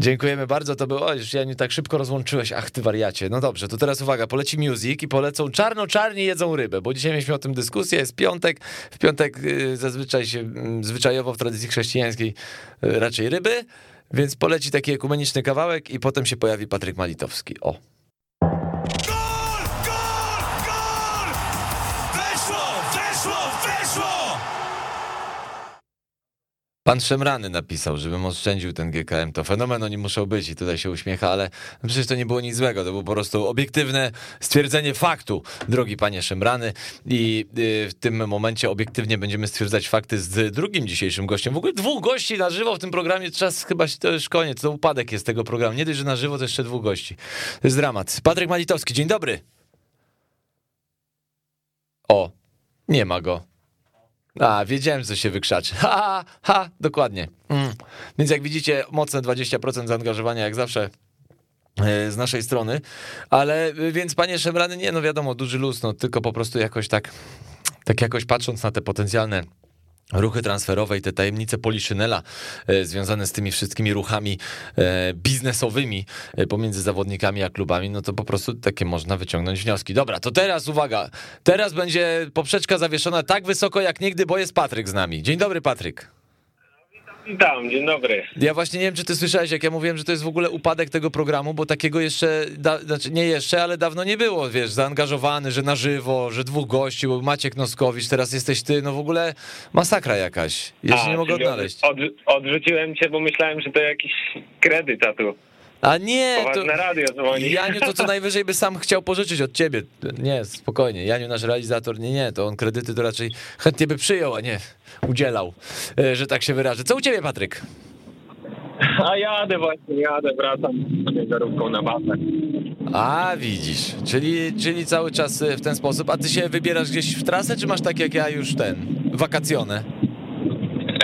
S1: Dziękujemy bardzo, to było, już Janiu tak szybko rozłączyłeś, ach ty wariacie. No dobrze, to teraz uwaga, poleci music i polecą czarno-czarni jedzą rybę, bo dzisiaj mieliśmy o tym dyskusję, jest piątek, w piątek y, zazwyczaj się, mm, zwyczajowo w tradycji chrześcijańskiej y, raczej ryby, więc poleci taki ekumeniczny kawałek i potem się pojawi Patryk Malitowski, o. Pan Szemrany napisał, żebym oszczędził ten GKM. To fenomen oni muszą być i tutaj się uśmiecha, ale przecież to nie było nic złego. To było po prostu obiektywne stwierdzenie faktu, drogi panie Szemrany. I y, w tym momencie obiektywnie będziemy stwierdzać fakty z drugim dzisiejszym gościem. W ogóle dwóch gości na żywo w tym programie. Czas chyba to już koniec. To upadek jest tego programu. Nie dość, że na żywo, to jeszcze dwóch gości. To jest dramat. Patryk Malitowski, dzień dobry. O, nie ma go. A, wiedziałem, co się wykrzaczy. Ha, ha, dokładnie. Mm. Więc jak widzicie, mocne 20% zaangażowania, jak zawsze e, z naszej strony, ale y, więc panie Szemrany, nie no wiadomo, duży luz, no tylko po prostu jakoś tak, tak jakoś patrząc na te potencjalne ruchy transferowe i te tajemnice Poliszynela e, związane z tymi wszystkimi ruchami e, biznesowymi e, pomiędzy zawodnikami a klubami, no to po prostu takie można wyciągnąć wnioski. Dobra, to teraz uwaga, teraz będzie poprzeczka zawieszona tak wysoko jak nigdy, bo jest Patryk z nami. Dzień dobry Patryk.
S3: Witam, dzień dobry.
S1: Ja właśnie nie wiem, czy ty słyszałeś, jak ja mówiłem, że to jest w ogóle upadek tego programu, bo takiego jeszcze, da, znaczy nie jeszcze, ale dawno nie było, wiesz, zaangażowany, że na żywo, że dwóch gości, był Maciek Noskowicz, teraz jesteś ty, no w ogóle masakra jakaś. Ja się nie mogę odnaleźć.
S3: Od, odrzuciłem cię, bo myślałem, że to jakiś kredyt, a tu
S1: A nie, to...
S3: radio dzwoni.
S1: Janiu to co najwyżej by sam chciał pożyczyć od ciebie. Nie, spokojnie. Janiu, nasz realizator, nie, nie, to on kredyty to raczej chętnie by przyjął, a nie udzielał, e, że tak się wyrażę. Co u ciebie, Patryk?
S3: A jadę właśnie, jadę, wracam z ciężarówką na basę.
S1: A, widzisz, czyli, czyli cały czas e, w ten sposób. A ty się wybierasz gdzieś w trasę, czy masz tak jak ja już ten, wakacjone?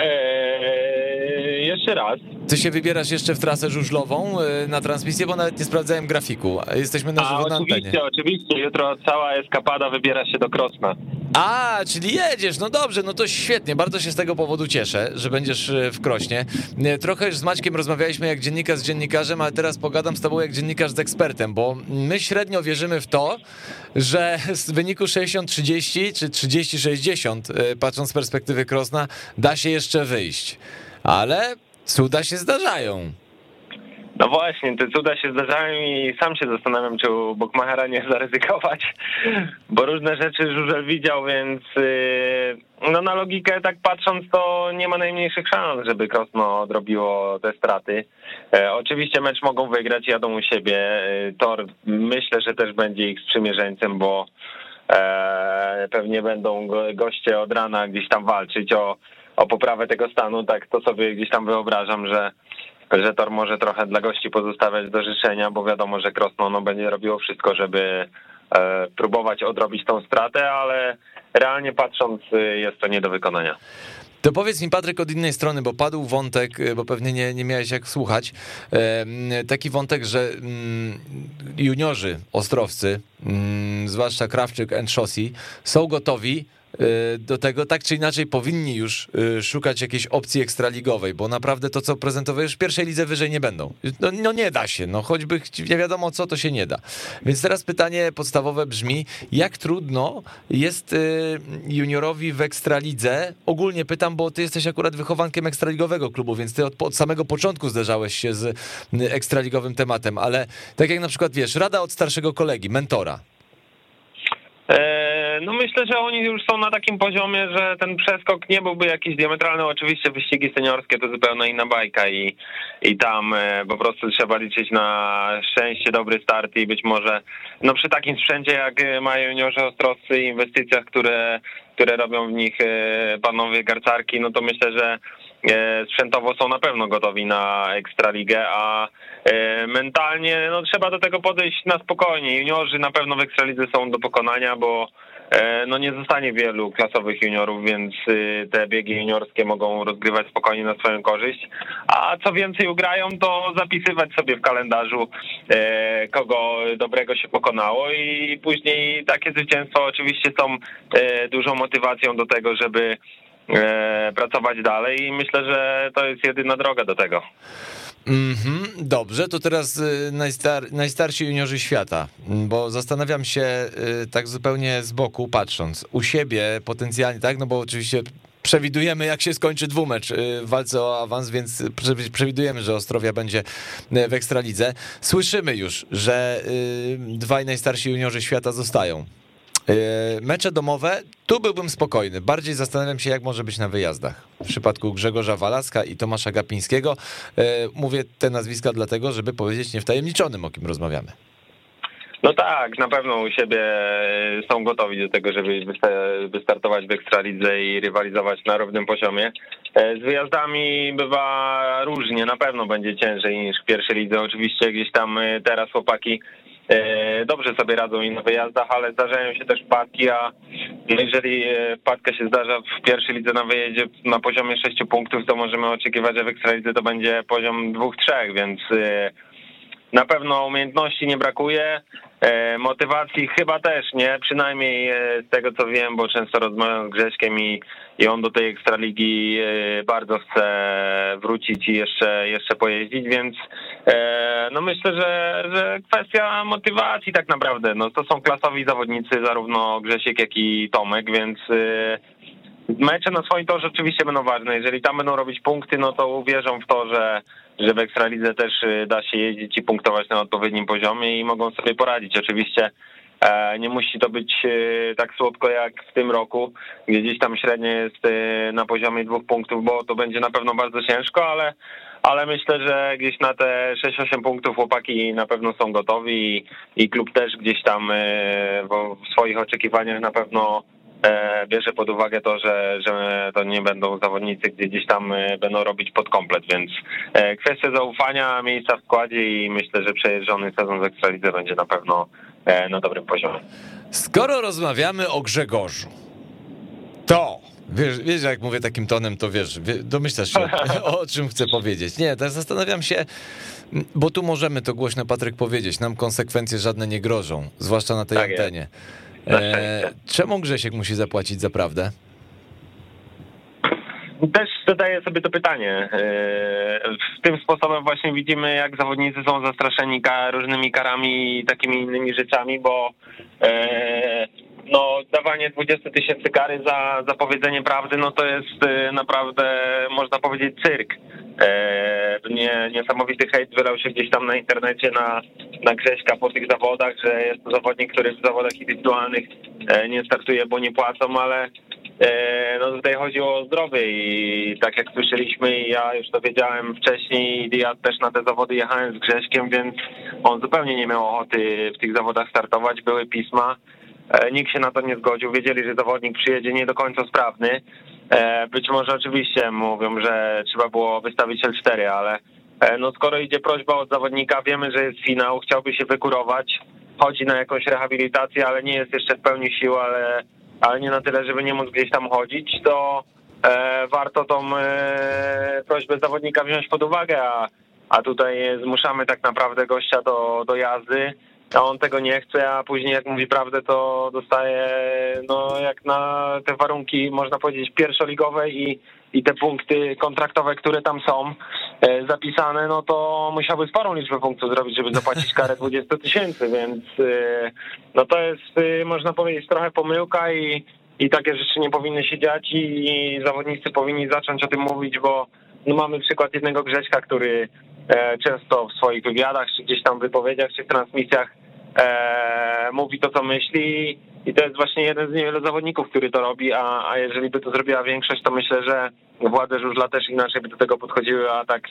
S3: Eee, jeszcze raz.
S1: Ty się wybierasz jeszcze w trasę żużlową e, na transmisję, bo nawet nie sprawdzałem grafiku. Jesteśmy na
S3: A
S1: żywo na antenie.
S3: oczywiście, oczywiście, jutro cała eskapada wybiera się do Krosna.
S1: A, czyli jedziesz, no dobrze, no to świetnie, bardzo się z tego powodu cieszę, że będziesz e, w Krośnie. E, Trochę już z Maćkiem rozmawialiśmy jak dziennikarz z dziennikarzem, ale teraz pogadam z tobą jak dziennikarz z ekspertem, bo my średnio wierzymy w to, że *laughs* z wyniku 60-30 czy 30-60, e, patrząc z perspektywy Krosna, da się jeszcze wyjść. Ale cuda się zdarzają.
S3: No właśnie, te cuda się zdarzają i sam się zastanawiam, czy u Bokmachera nie zaryzykować, bo różne rzeczy Żużel widział, więc yy, no na logikę tak patrząc, to nie ma najmniejszych szans, żeby Krosno odrobiło te straty. E, oczywiście mecz mogą wygrać, jadą u siebie. E, Tor myślę, że też będzie ich sprzymierzeńcem, bo e, pewnie będą go, goście od rana gdzieś tam walczyć o, o poprawę tego stanu, tak to sobie gdzieś tam wyobrażam, że że Tor może trochę dla gości pozostawiać do życzenia, bo wiadomo, że Krosno no, będzie robiło wszystko, żeby e, próbować odrobić tą stratę, ale realnie patrząc y, jest to nie do wykonania.
S1: To powiedz mi, Patryk, od innej strony, bo padł wątek, y, bo pewnie nie, nie miałeś jak słuchać, em, taki wątek, że mm, juniorzy ostrowcy, mm, zwłaszcza Krawczyk and Szossi, są gotowi do tego, tak czy inaczej powinni już y, szukać jakiejś opcji ekstraligowej, bo naprawdę to, co prezentowujesz w pierwszej lidze wyżej nie będą. No, no nie da się, no choćby nie wiadomo co, to się nie da. Więc teraz pytanie podstawowe brzmi, jak trudno jest y, juniorowi w ekstralidze? Ogólnie pytam, bo ty jesteś akurat wychowankiem ekstraligowego klubu, więc ty od, od samego początku zderzałeś się z ekstraligowym tematem, ale tak jak na przykład wiesz, rada od starszego kolegi, mentora.
S3: E, no myślę, że oni już są na takim poziomie, że ten przeskok nie byłby jakiś diametralny. Oczywiście wyścigi seniorskie to zupełnie inna bajka i, i tam e, po prostu trzeba liczyć na szczęście, dobry start i być może no przy takim sprzęcie jak mają juniorzy ostrowcy i inwestycjach, które, które robią w nich e, panowie garcarki, no to myślę, że e, sprzętowo są na pewno gotowi na Ekstraligę, a e, mentalnie no, trzeba do tego podejść na spokojnie. Juniorzy na pewno w Ekstralidze są do pokonania, bo e, no nie zostanie wielu klasowych juniorów, więc y, te biegi juniorskie mogą rozgrywać spokojnie na swoją korzyść. A co więcej ugrają, to zapisywać sobie w kalendarzu, e, kogo dobrego się pokonało i później takie zwycięstwa oczywiście są e, dużą motywacją do tego, żeby e, pracować dalej i myślę, że to jest jedyna droga do tego.
S1: Mhm, dobrze, to teraz y, najstar, najstarsi juniorzy świata, bo zastanawiam się y, tak zupełnie z boku patrząc, u siebie potencjalnie, tak, no bo oczywiście przewidujemy jak się skończy dwumecz y, w walce o awans, więc prze- przewidujemy, że Ostrowia będzie w Ekstralidze. Słyszymy już, że dwaj najstarsi juniorzy świata zostają. Y, Mecze domowe, tu byłbym spokojny. Bardziej zastanawiam się, jak może być na wyjazdach. W przypadku Grzegorza Walaska i Tomasza Gapińskiego y, mówię te nazwiska dlatego, żeby powiedzieć niewtajemniczonym, o kim rozmawiamy.
S3: No tak, na pewno u siebie są gotowi do tego, żeby wysta- wystartować w Ekstralidze i rywalizować na równym poziomie. Z wyjazdami bywa różnie, na pewno będzie ciężej niż w pierwszej lidze. Oczywiście gdzieś tam teraz chłopaki dobrze sobie radzą i na wyjazdach, ale zdarzają się też wpadki, a jeżeli e, wpadka się zdarza w pierwszej lidze na wyjeździe na poziomie 6 punktów, to możemy oczekiwać, że w Ekstralidze to będzie poziom 2-3, więc e, na pewno umiejętności nie brakuje, e, motywacji chyba też nie, przynajmniej e, z tego co wiem, bo często rozmawiam z Grześkiem i, i on do tej Ekstraligi e, bardzo chce wrócić i jeszcze, jeszcze pojeździć, więc e, no myślę, że, że kwestia motywacji tak naprawdę, no to są klasowi zawodnicy, zarówno Grzesiek jak i Tomek, więc e, Mecze na swoim torze oczywiście będą ważne. Jeżeli tam będą robić punkty, no to uwierzą w to, że, że w Ekstralidze też y, da się jeździć i punktować na odpowiednim poziomie i mogą sobie poradzić. Oczywiście e, nie musi to być e, tak słodko jak w tym roku, gdzie gdzieś tam średnio jest e, na poziomie dwóch punktów, bo to będzie na pewno bardzo ciężko, ale ale myślę, że gdzieś na te 6-8 punktów chłopaki na pewno są gotowi i, i klub też gdzieś tam w, swoich oczekiwaniach na pewno bierze pod uwagę to, że, że to nie będą zawodnicy, gdzie gdzieś tam e, będą robić pod komplet, więc e, kwestia zaufania, miejsca w składzie i myślę, że przejeżdżony sezon z Ekstralidze będzie na pewno e, na dobrym poziomie.
S1: Skoro rozmawiamy o Grzegorzu, to wiesz, wiesz jak mówię takim tonem, to wiesz, wie- domyślasz się, *laughs* o czym chcę powiedzieć. Nie, teraz zastanawiam się, bo tu możemy to głośno, Patryk, powiedzieć, nam konsekwencje żadne nie grożą, zwłaszcza na tej
S3: Tak jest.
S1: antenie.
S3: Na
S1: E, czemu Grzesiek musi zapłacić za prawdę?
S3: Też zadaję sobie to pytanie. Yy, Tym sposobem właśnie widzimy, jak zawodnicy są zastraszeni różnymi karami i takimi innymi rzeczami, bo yy, no, dawanie 20 tysięcy kary za, za powiedzenie prawdy, no to jest yy, naprawdę, można powiedzieć, cyrk. Yy, Nie, niesamowity hejt wylał się gdzieś tam na internecie na, na Grześka po tych zawodach, że jest to zawodnik, który w zawodach indywidualnych yy, nie startuje, bo nie płacą, ale E, No tutaj chodzi o zdrowie i tak jak słyszeliśmy, ja już to wiedziałem wcześniej, ja też na te zawody jechałem z Grześkiem, więc on zupełnie nie miał ochoty w tych zawodach startować. Były pisma, e, nikt się na to nie zgodził, wiedzieli, że zawodnik przyjedzie nie do końca sprawny. E, Być może oczywiście mówią, że trzeba było wystawić L4, ale e, no skoro idzie prośba od zawodnika, wiemy, że jest finał, chciałby się wykurować, chodzi na jakąś rehabilitację, ale nie jest jeszcze w pełni sił, ale ale nie na tyle, żeby nie móc gdzieś tam chodzić, to e, warto tą e, prośbę zawodnika wziąć pod uwagę, a, a tutaj zmuszamy tak naprawdę gościa do, do jazdy, a on tego nie chce, a później jak mówi prawdę, to dostaje no jak na te warunki, można powiedzieć, pierwszoligowe i, i te punkty kontraktowe, które tam są e, zapisane, no to musiałby sporą liczbę punktów zrobić, żeby zapłacić karę *laughs* 20 tysięcy, więc e, no to jest, e, można powiedzieć, trochę pomyłka i, i takie rzeczy nie powinny się dziać i, i zawodnicy powinni zacząć o tym mówić, bo no mamy przykład jednego Grześka, który e, często w swoich wywiadach, czy gdzieś tam wypowiedziach, czy w transmisjach e, mówi to, co myśli. I to jest właśnie jeden z niewielu zawodników, który to robi, a, a jeżeli by to zrobiła większość, to myślę, że władze żużla też inaczej by do tego podchodziły, a tak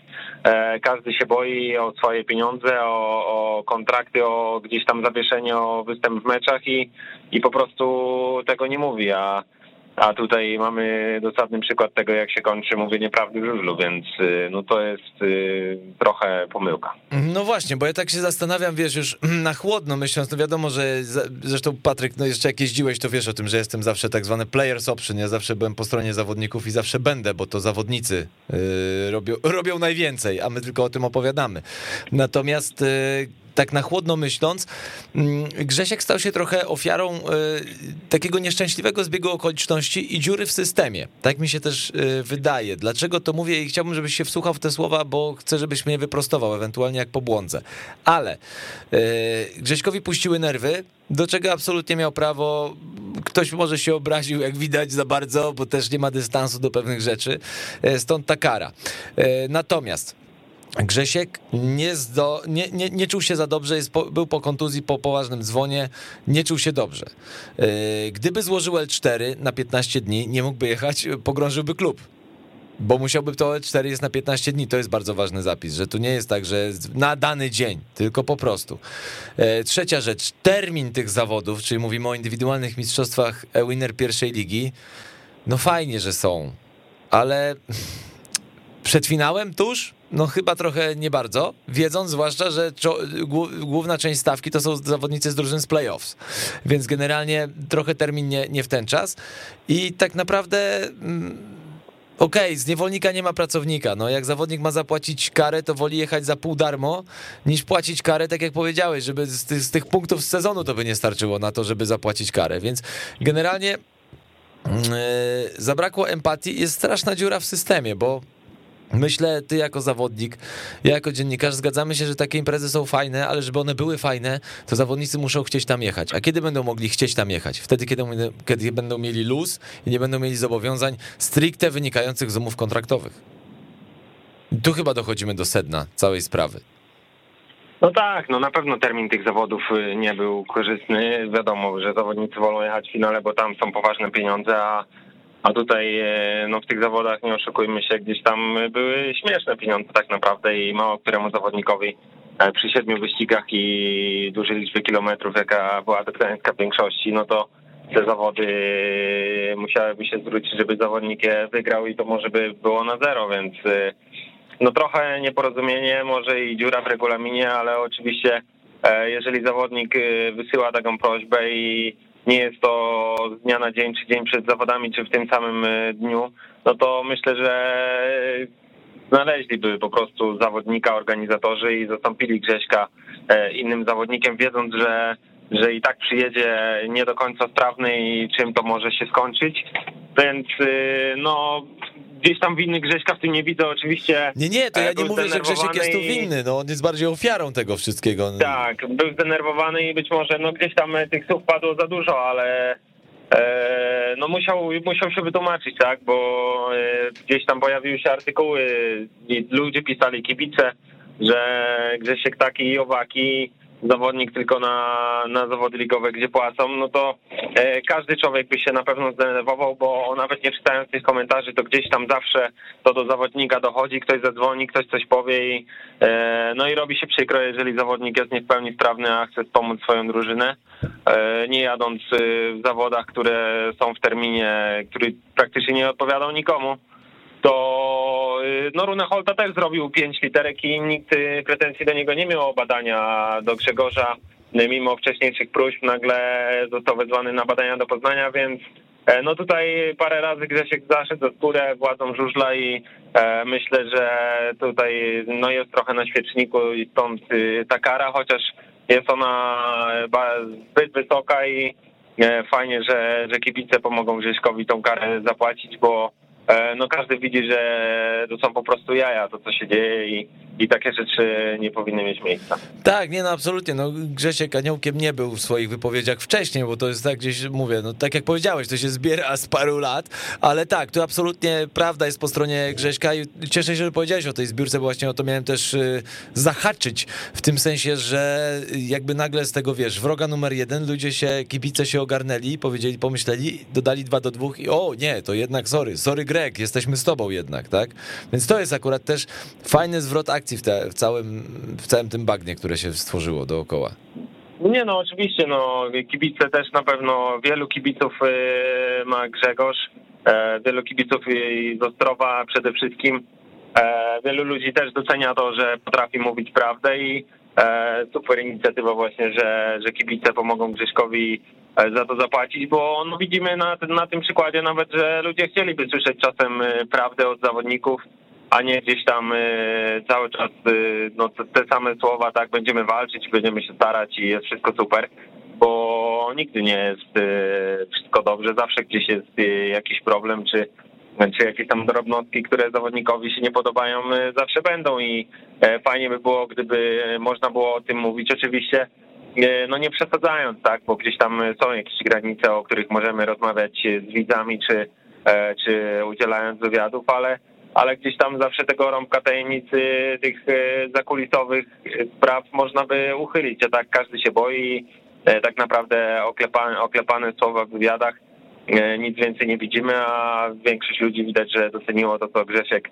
S3: e, każdy się boi o swoje pieniądze, o, o kontrakty, o gdzieś tam zawieszenie, o występ w meczach i, i po prostu tego nie mówi, a a tutaj mamy dosadny przykład tego, jak się kończy mówienie prawdy w żużlu, więc y, no to jest y, trochę pomyłka.
S1: No właśnie, bo ja tak się zastanawiam, wiesz, już *clears throat* na chłodno myśląc, no wiadomo, że zresztą Patryk, no jeszcze jak jeździłeś, to wiesz o tym, że jestem zawsze tak zwany players option, ja zawsze byłem po stronie zawodników i zawsze będę, bo to zawodnicy yy, robią, robią najwięcej, a my tylko o tym opowiadamy. Natomiast yy, tak na chłodno myśląc, mm, Grzesiek stał się trochę ofiarą y, takiego nieszczęśliwego zbiegu okoliczności i dziury w systemie. Tak mi się też y, wydaje. Dlaczego to mówię i chciałbym, żebyś się wsłuchał w te słowa, bo chcę, żebyś mnie wyprostował, ewentualnie jak pobłądzę. Ale y, Grześkowi puściły nerwy, do czego absolutnie miał prawo. Ktoś może się obraził, jak widać, za bardzo, bo też nie ma dystansu do pewnych rzeczy. Stąd ta kara. Natomiast Grzesiek nie, zdo, nie, nie, nie czuł się za dobrze, po, był po kontuzji, po poważnym dzwonie, nie czuł się dobrze. Yy, gdyby złożył L4 na 15 dni, nie mógłby jechać, pogrążyłby klub. Bo musiałby to L4 jest na 15 dni, to jest bardzo ważny zapis, że tu nie jest tak, że na dany dzień, tylko po prostu. Yy, trzecia rzecz, termin tych zawodów, czyli mówimy o indywidualnych mistrzostwach winner pierwszej ligi, no fajnie, że są, ale *laughs* przed finałem tuż no chyba trochę nie bardzo, wiedząc zwłaszcza, że główna część stawki to są zawodnicy z drużyn z playoffs, więc generalnie trochę termin nie, nie w ten czas i tak naprawdę... Mm, okej, okay, z niewolnika nie ma pracownika. No jak zawodnik ma zapłacić karę, to woli jechać za pół darmo, niż płacić karę, tak jak powiedziałeś, żeby z tych, z tych punktów z sezonu to by nie starczyło na to, żeby zapłacić karę. Więc generalnie yy, zabrakło empatii. Jest straszna dziura w systemie, bo Myślę, ty jako zawodnik, ja jako dziennikarz zgadzamy się, że takie imprezy są fajne, ale żeby one były fajne, to zawodnicy muszą chcieć tam jechać. A kiedy będą mogli chcieć tam jechać? Wtedy, kiedy, kiedy będą mieli luz i nie będą mieli zobowiązań stricte wynikających z umów kontraktowych. Tu chyba dochodzimy do sedna całej sprawy.
S3: No tak, no na pewno termin tych zawodów y, nie był korzystny. Wiadomo, że zawodnicy wolą jechać w finale, bo tam są poważne pieniądze, a a tutaj e, no, w tych zawodach, nie oszukujmy się, gdzieś tam były śmieszne pieniądze tak naprawdę i mało któremu zawodnikowi e, przy siedmiu wyścigach i dużej liczbie kilometrów, jaka była w większości, no to te zawody musiałyby się zwrócić, żeby zawodnik je wygrał i to może by było na zero, więc e, no trochę nieporozumienie, może i dziura w regulaminie, ale oczywiście jeżeli zawodnik wysyła taką prośbę i nie jest to z dnia na dzień, czy dzień przed zawodami, czy w tym samym e, dniu, no to myślę, że znaleźliby po prostu zawodnika organizatorzy i zastąpili Grześka e, innym zawodnikiem, wiedząc, że że i tak przyjedzie nie do końca sprawny i czym to może się skończyć. Więc e, no gdzieś tam winny Grześka w tym nie widzę oczywiście.
S1: Nie, nie, to ja nie mówię, że Grzesiek jest tu winny, no on jest bardziej ofiarą tego wszystkiego.
S3: Tak, był zdenerwowany i być może no gdzieś tam tych słów padło za dużo, ale e, no musiał, musiał się wytłumaczyć, tak, bo e, gdzieś tam pojawiły się artykuły ludzie pisali kibice, że Grzesiek taki i owaki zawodnik tylko na, na zawody ligowe, gdzie płacą, no to e, każdy człowiek by się na pewno zdenerwował, bo nawet nie czytając tych komentarzy, to gdzieś tam zawsze to do zawodnika dochodzi, ktoś zadzwoni, ktoś coś powie i e, no i robi się przykro, jeżeli zawodnik jest nie w pełni sprawny, a chce wspomóc swoją drużynę, e, nie jadąc e, w zawodach, które są w terminie, który praktycznie nie odpowiadał nikomu to y, no Rune Holta też zrobił pięć literek i nikt y, pretensji do niego nie miał o badania do Grzegorza. Mimo wcześniejszych próśb nagle został wezwany na badania do Poznania, więc e, no tutaj parę razy Grzesiek zaszedł za skórę władzą żużla i e, myślę, że tutaj no jest trochę na świeczniku i stąd y, ta kara, chociaż jest ona zbyt wysoka i e, fajnie, że, że kibice pomogą Grześkowi tą karę zapłacić, bo e, no każdy widzi, że to są po prostu jaja, to co się dzieje i, i takie rzeczy nie powinny mieć miejsca.
S1: Tak, nie no absolutnie, no Grzesiek aniołkiem nie był w swoich wypowiedziach wcześniej, bo to jest tak gdzieś, mówię, no tak jak powiedziałeś, to się zbiera z paru lat, ale tak, tu absolutnie prawda jest po stronie Grześka i cieszę się, że powiedziałeś o tej zbiórce, bo właśnie o to miałem też y, zahaczyć, w tym sensie, że jakby nagle z tego, wiesz, wroga numer jeden, ludzie się, kibice się ogarnęli, powiedzieli, pomyśleli, dodali dwa do dwóch i o nie, to jednak sorry, sorry Greg, jesteśmy z tobą jednak, tak? Więc to jest akurat też fajny zwrot akcji w, te, w, całym, w całym tym bagnie, które się stworzyło dookoła.
S3: Nie no, oczywiście, no kibice też na pewno, wielu kibiców y, ma Grzegorz, e, wielu kibiców z Ostrowa przede wszystkim, e, wielu ludzi też docenia to, że potrafi mówić prawdę i super inicjatywa właśnie, że, że kibice pomogą Grześkowi za to zapłacić, bo no widzimy na, na tym przykładzie nawet, że ludzie chcieliby słyszeć czasem prawdę od zawodników, a nie gdzieś tam cały czas no, te same słowa, tak, będziemy walczyć, będziemy się starać i jest wszystko super, bo nigdy nie jest wszystko dobrze, zawsze gdzieś jest jakiś problem, czy czy jakieś tam drobnotki, które zawodnikowi się nie podobają, zawsze będą i fajnie by było, gdyby można było o tym mówić. Oczywiście no nie przesadzając, tak, bo gdzieś tam są jakieś granice, o których możemy rozmawiać z widzami, czy, czy udzielając wywiadów, ale, ale gdzieś tam zawsze tego rąbka tajemnicy tych zakulisowych spraw można by uchylić, a tak każdy się boi tak naprawdę oklepane, oklepane słowa w wywiadach nic więcej nie widzimy, a większość ludzi widać, że doceniło to, co Grzesiek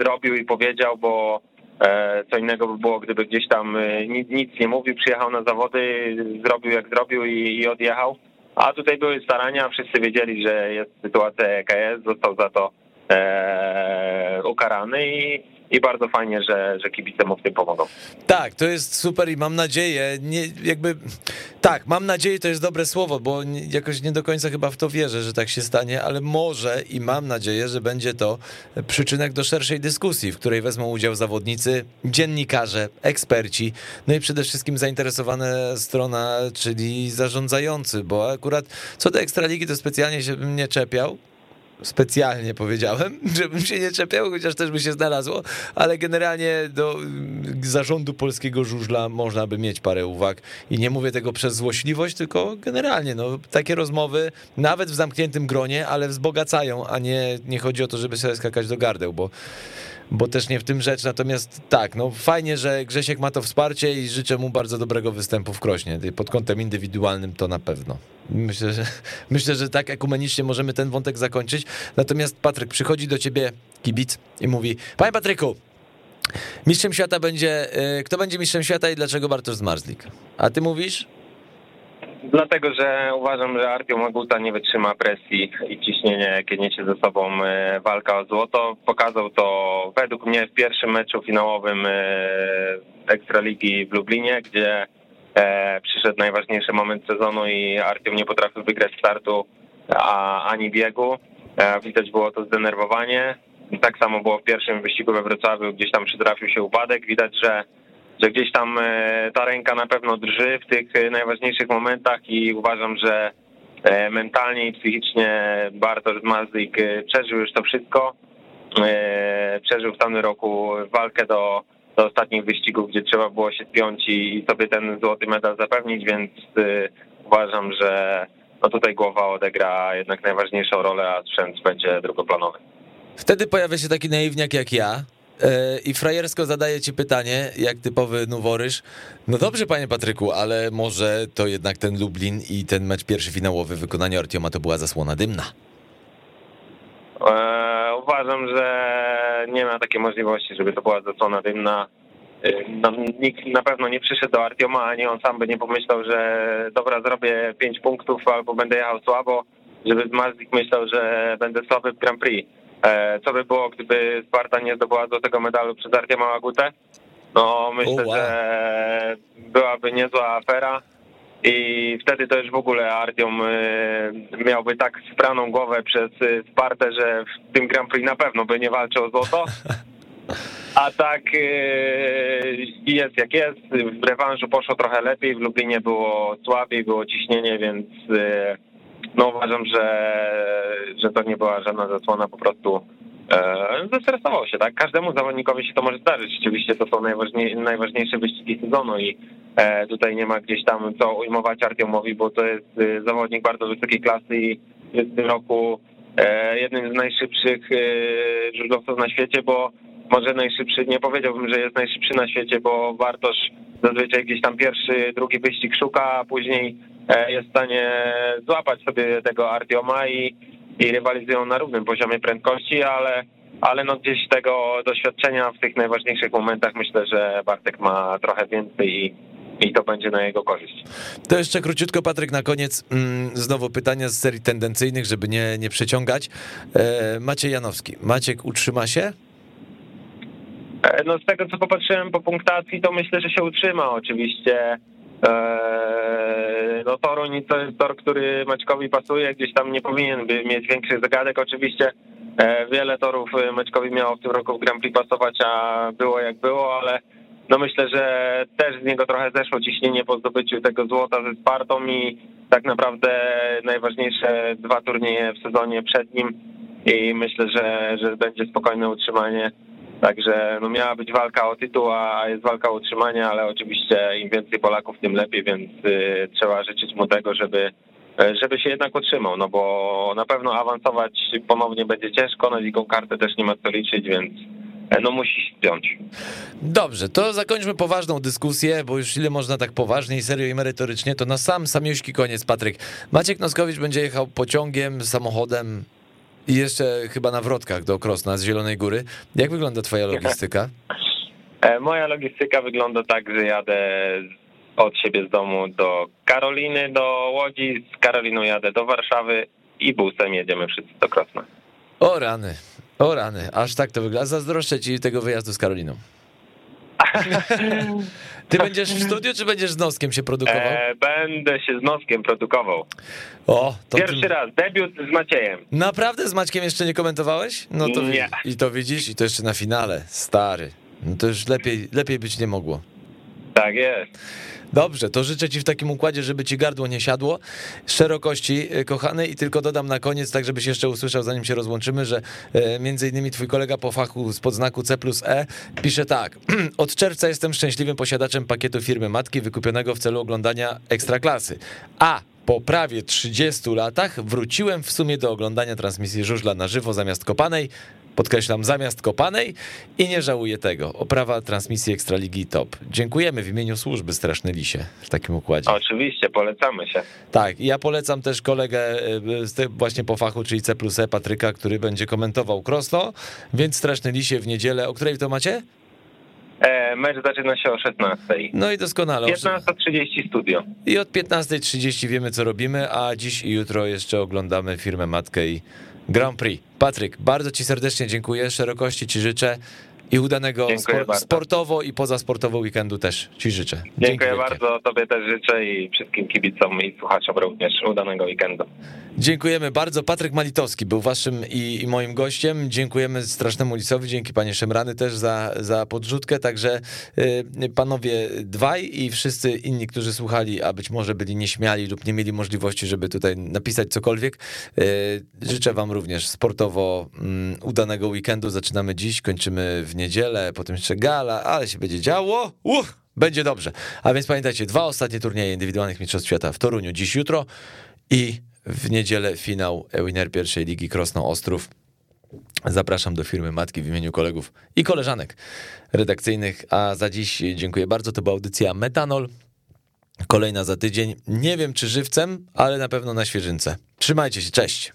S3: zrobił i powiedział, bo co innego by było, gdyby gdzieś tam nic, nic nie mówił, przyjechał na zawody, zrobił jak zrobił i, i odjechał. A tutaj były starania, wszyscy wiedzieli, że jest sytuacja jaka jest, został za to e, ukarany i, i bardzo fajnie, że, że kibice mu w tym pomogą.
S1: Tak, to jest super i mam nadzieję, nie, jakby, tak, mam nadzieję to jest dobre słowo, bo jakoś nie do końca chyba w to wierzę, że tak się stanie, ale może i mam nadzieję, że będzie to przyczynek do szerszej dyskusji, w której wezmą udział zawodnicy, dziennikarze, eksperci, no i przede wszystkim zainteresowana strona, czyli zarządzający, bo akurat co do Ekstraligi to specjalnie się bym nie czepiał, specjalnie powiedziałem, *laughs* żebym się nie czepiał, chociaż też by się znalazło, ale generalnie do zarządu polskiego żużla można by mieć parę uwag. I nie mówię tego przez złośliwość, tylko generalnie, no takie rozmowy, nawet w zamkniętym gronie, ale wzbogacają, a nie, nie chodzi o to, żeby sobie skakać do gardeł, bo bo też nie w tym rzecz. Natomiast tak, no fajnie, że Grzesiek ma to wsparcie i życzę mu bardzo dobrego występu w Krośnie. Pod kątem indywidualnym to na pewno. Myślę, że, *laughs* myślę, że tak ekumenicznie możemy ten wątek zakończyć. Natomiast Patryk, przychodzi do ciebie kibic i mówi, panie Patryku, mistrzem świata będzie, kto będzie mistrzem świata i dlaczego Bartosz Zmarzlik? A ty mówisz?
S3: Dlatego, że uważam, że Artio Maguta nie wytrzyma presji i ciśnienia, jakie niesie ze sobą walka o złoto. Pokazał to według mnie w pierwszym meczu finałowym Ekstraligi w Lublinie, gdzie przyszedł najważniejszy moment sezonu i Artiom nie potrafił wygrać startu a, ani biegu. Widać było to zdenerwowanie. Tak samo było w pierwszym wyścigu we Wrocławiu, gdzieś tam przytrafił się upadek. Widać, że że gdzieś tam ta ręka na pewno drży w tych najważniejszych momentach i uważam, że mentalnie i psychicznie Bartosz Mazlik przeżył już to wszystko. Przeżył w tamtym roku walkę do, do ostatnich wyścigów, gdzie trzeba było się spiąć i sobie ten złoty medal zapewnić, więc uważam, że no tutaj głowa odegra jednak najważniejszą rolę, a sprzęt będzie drugoplanowy.
S1: Wtedy pojawia się taki naiwniak jak ja, i frajersko zadaje ci pytanie, jak typowy nuworyż. No dobrze, panie Patryku, ale może to jednak ten Lublin i ten mecz pierwszy finałowy w wykonaniu Artioma to była zasłona dymna?
S3: Eee, uważam, że nie ma takiej możliwości, żeby to była zasłona dymna. No, nikt na pewno nie przyszedł do Artioma, ani on sam by nie pomyślał, że dobra, zrobię pięć punktów albo będę jechał słabo, żeby Zmarzik myślał, że będę słaby w Grand Prix. Co by było, gdyby Sparta nie zdobyła do tego medalu przez Artiema Magutę? No myślę, oh, wow. że byłaby niezła afera i wtedy to już w ogóle Artiom miałby tak spraną głowę przez Spartę, że w tym Grand Prix na pewno by nie walczył o złoto. *laughs* A tak jest jak jest. W rewanżu poszło trochę lepiej, w Lublinie było słabiej, było ciśnienie, więc no uważam, że, że to nie była żadna zasłona, po prostu e, zestresował się, tak? Każdemu zawodnikowi się to może zdarzyć. Oczywiście to są najważniej, najważniejsze wyścigi sezonu i e, tutaj nie ma gdzieś tam co ujmować Artiomowi, bo to jest e, zawodnik bardzo wysokiej klasy i jest w tym roku e, jednym z najszybszych e, żużlowców na świecie, bo może najszybszy, nie powiedziałbym, że jest najszybszy na świecie, bo Bartosz zazwyczaj gdzieś tam pierwszy, drugi wyścig szuka, a później e, jest w stanie złapać sobie tego Artioma i, i rywalizują na równym poziomie prędkości, ale, ale no gdzieś tego doświadczenia w tych najważniejszych momentach myślę, że Bartek ma trochę więcej i, i to będzie na jego korzyść.
S1: To jeszcze króciutko, Patryk, na koniec mm, znowu pytania z serii tendencyjnych, żeby nie, nie przeciągać. E, Maciej Janowski. Maciek utrzyma się?
S3: E, No z tego co popatrzyłem po punktacji, to myślę, że się utrzyma oczywiście. Eee, No Toruń to jest tor, który Maćkowi pasuje, gdzieś tam nie powinien by mieć większych zagadek. Oczywiście e, wiele torów e, Maćkowi miało w tym roku w Grand Prix pasować, a było jak było, ale no myślę, że też z niego trochę zeszło ciśnienie po zdobyciu tego złota ze Spartą i tak naprawdę najważniejsze dwa turnieje w sezonie przed nim i myślę, że, że będzie spokojne utrzymanie. Także no miała być walka o tytuł, a jest walka o utrzymanie, ale oczywiście im więcej Polaków, tym lepiej, więc y, trzeba życzyć mu tego, żeby, y, żeby się jednak utrzymał, no bo na pewno awansować ponownie będzie ciężko, na dziką kartę też nie ma co liczyć, więc y, no musi spiąć.
S1: Dobrze, to zakończmy poważną dyskusję, bo już ile można tak poważnie i serio i merytorycznie, to na sam samiuśki koniec, Patryk. Maciek Noskowicz będzie jechał pociągiem, samochodem i jeszcze chyba na wrotkach do Krosna z Zielonej Góry. Jak wygląda twoja logistyka?
S3: E, Moja logistyka wygląda tak, że jadę od siebie z domu do Karoliny, do Łodzi, z Karoliną jadę do Warszawy i busem jedziemy wszyscy do Krosna.
S1: O rany, o rany, aż tak to wygląda. Zazdroszczę ci tego wyjazdu z Karoliną. *laughs* Ty będziesz w studiu, czy będziesz z Noskiem się produkował?
S3: E, będę się z Noskiem produkował.
S1: O,
S3: Pierwszy
S1: ty...
S3: raz, debiut z Maciejem.
S1: Naprawdę z Maćkiem jeszcze nie komentowałeś? No to
S3: Nie.
S1: I to widzisz, i to jeszcze na finale. Stary. No to już lepiej, lepiej być nie mogło.
S3: Tak jest.
S1: Dobrze, to życzę ci w takim układzie, żeby ci gardło nie siadło. Szerokości, e, kochany, i tylko dodam na koniec, tak żebyś jeszcze usłyszał, zanim się rozłączymy, że e, między innymi twój kolega po fachu z podznaku C plus E pisze tak. *clears throat* Od czerwca jestem szczęśliwym posiadaczem pakietu firmy matki wykupionego w celu oglądania ekstraklasy. A po prawie 30 latach wróciłem w sumie do oglądania transmisji żużla na żywo zamiast kopanej. Podkreślam, zamiast kopanej i nie żałuję tego. Oprawa transmisji Ekstraligi top. Dziękujemy w imieniu służby Straszny Lisie w takim układzie.
S3: Oczywiście, polecamy się.
S1: Tak, ja polecam też kolegę e, właśnie po fachu, czyli C plus E, Patryka, który będzie komentował Krosno, więc Straszny Lisie w niedzielę. O której to macie?
S3: E, mecz zaczyna się o 16.
S1: No i doskonale.
S3: 15.30 studio.
S1: I od 15.30 wiemy, co robimy, a dziś i jutro jeszcze oglądamy firmę Matkę i Grand Prix. Patryk, bardzo ci serdecznie dziękuję, szerokości ci życzę i udanego spor- sportowo i pozasportowo weekendu też ci życzę. Dzięki
S3: Dziękuję
S1: wielkie.
S3: bardzo, tobie też życzę i wszystkim kibicom i słuchaczom również udanego weekendu.
S1: Dziękujemy bardzo. Patryk Malitowski był waszym i, i moim gościem. Dziękujemy Strasznemu Lisowi, dzięki panie Szemrany też za, za podrzutkę. Także y, panowie dwaj i wszyscy inni, którzy słuchali, a być może byli nieśmiali lub nie mieli możliwości, żeby tutaj napisać cokolwiek. Y, życzę wam również sportowo mm, udanego weekendu. Zaczynamy dziś, kończymy w niedzielę, potem jeszcze gala, ale się będzie działo. Uch! Będzie dobrze. A więc pamiętajcie, dwa ostatnie turnieje indywidualnych Mistrzostw Świata w Toruniu dziś, jutro i w niedzielę finał winner pierwszej ligi Krosno Ostrów. Zapraszam do firmy Matki w imieniu kolegów i koleżanek redakcyjnych. A za dziś dziękuję bardzo. To była audycja Metanol. Kolejna za tydzień. Nie wiem czy żywcem, ale na pewno na świeżynce. Trzymajcie się, cześć.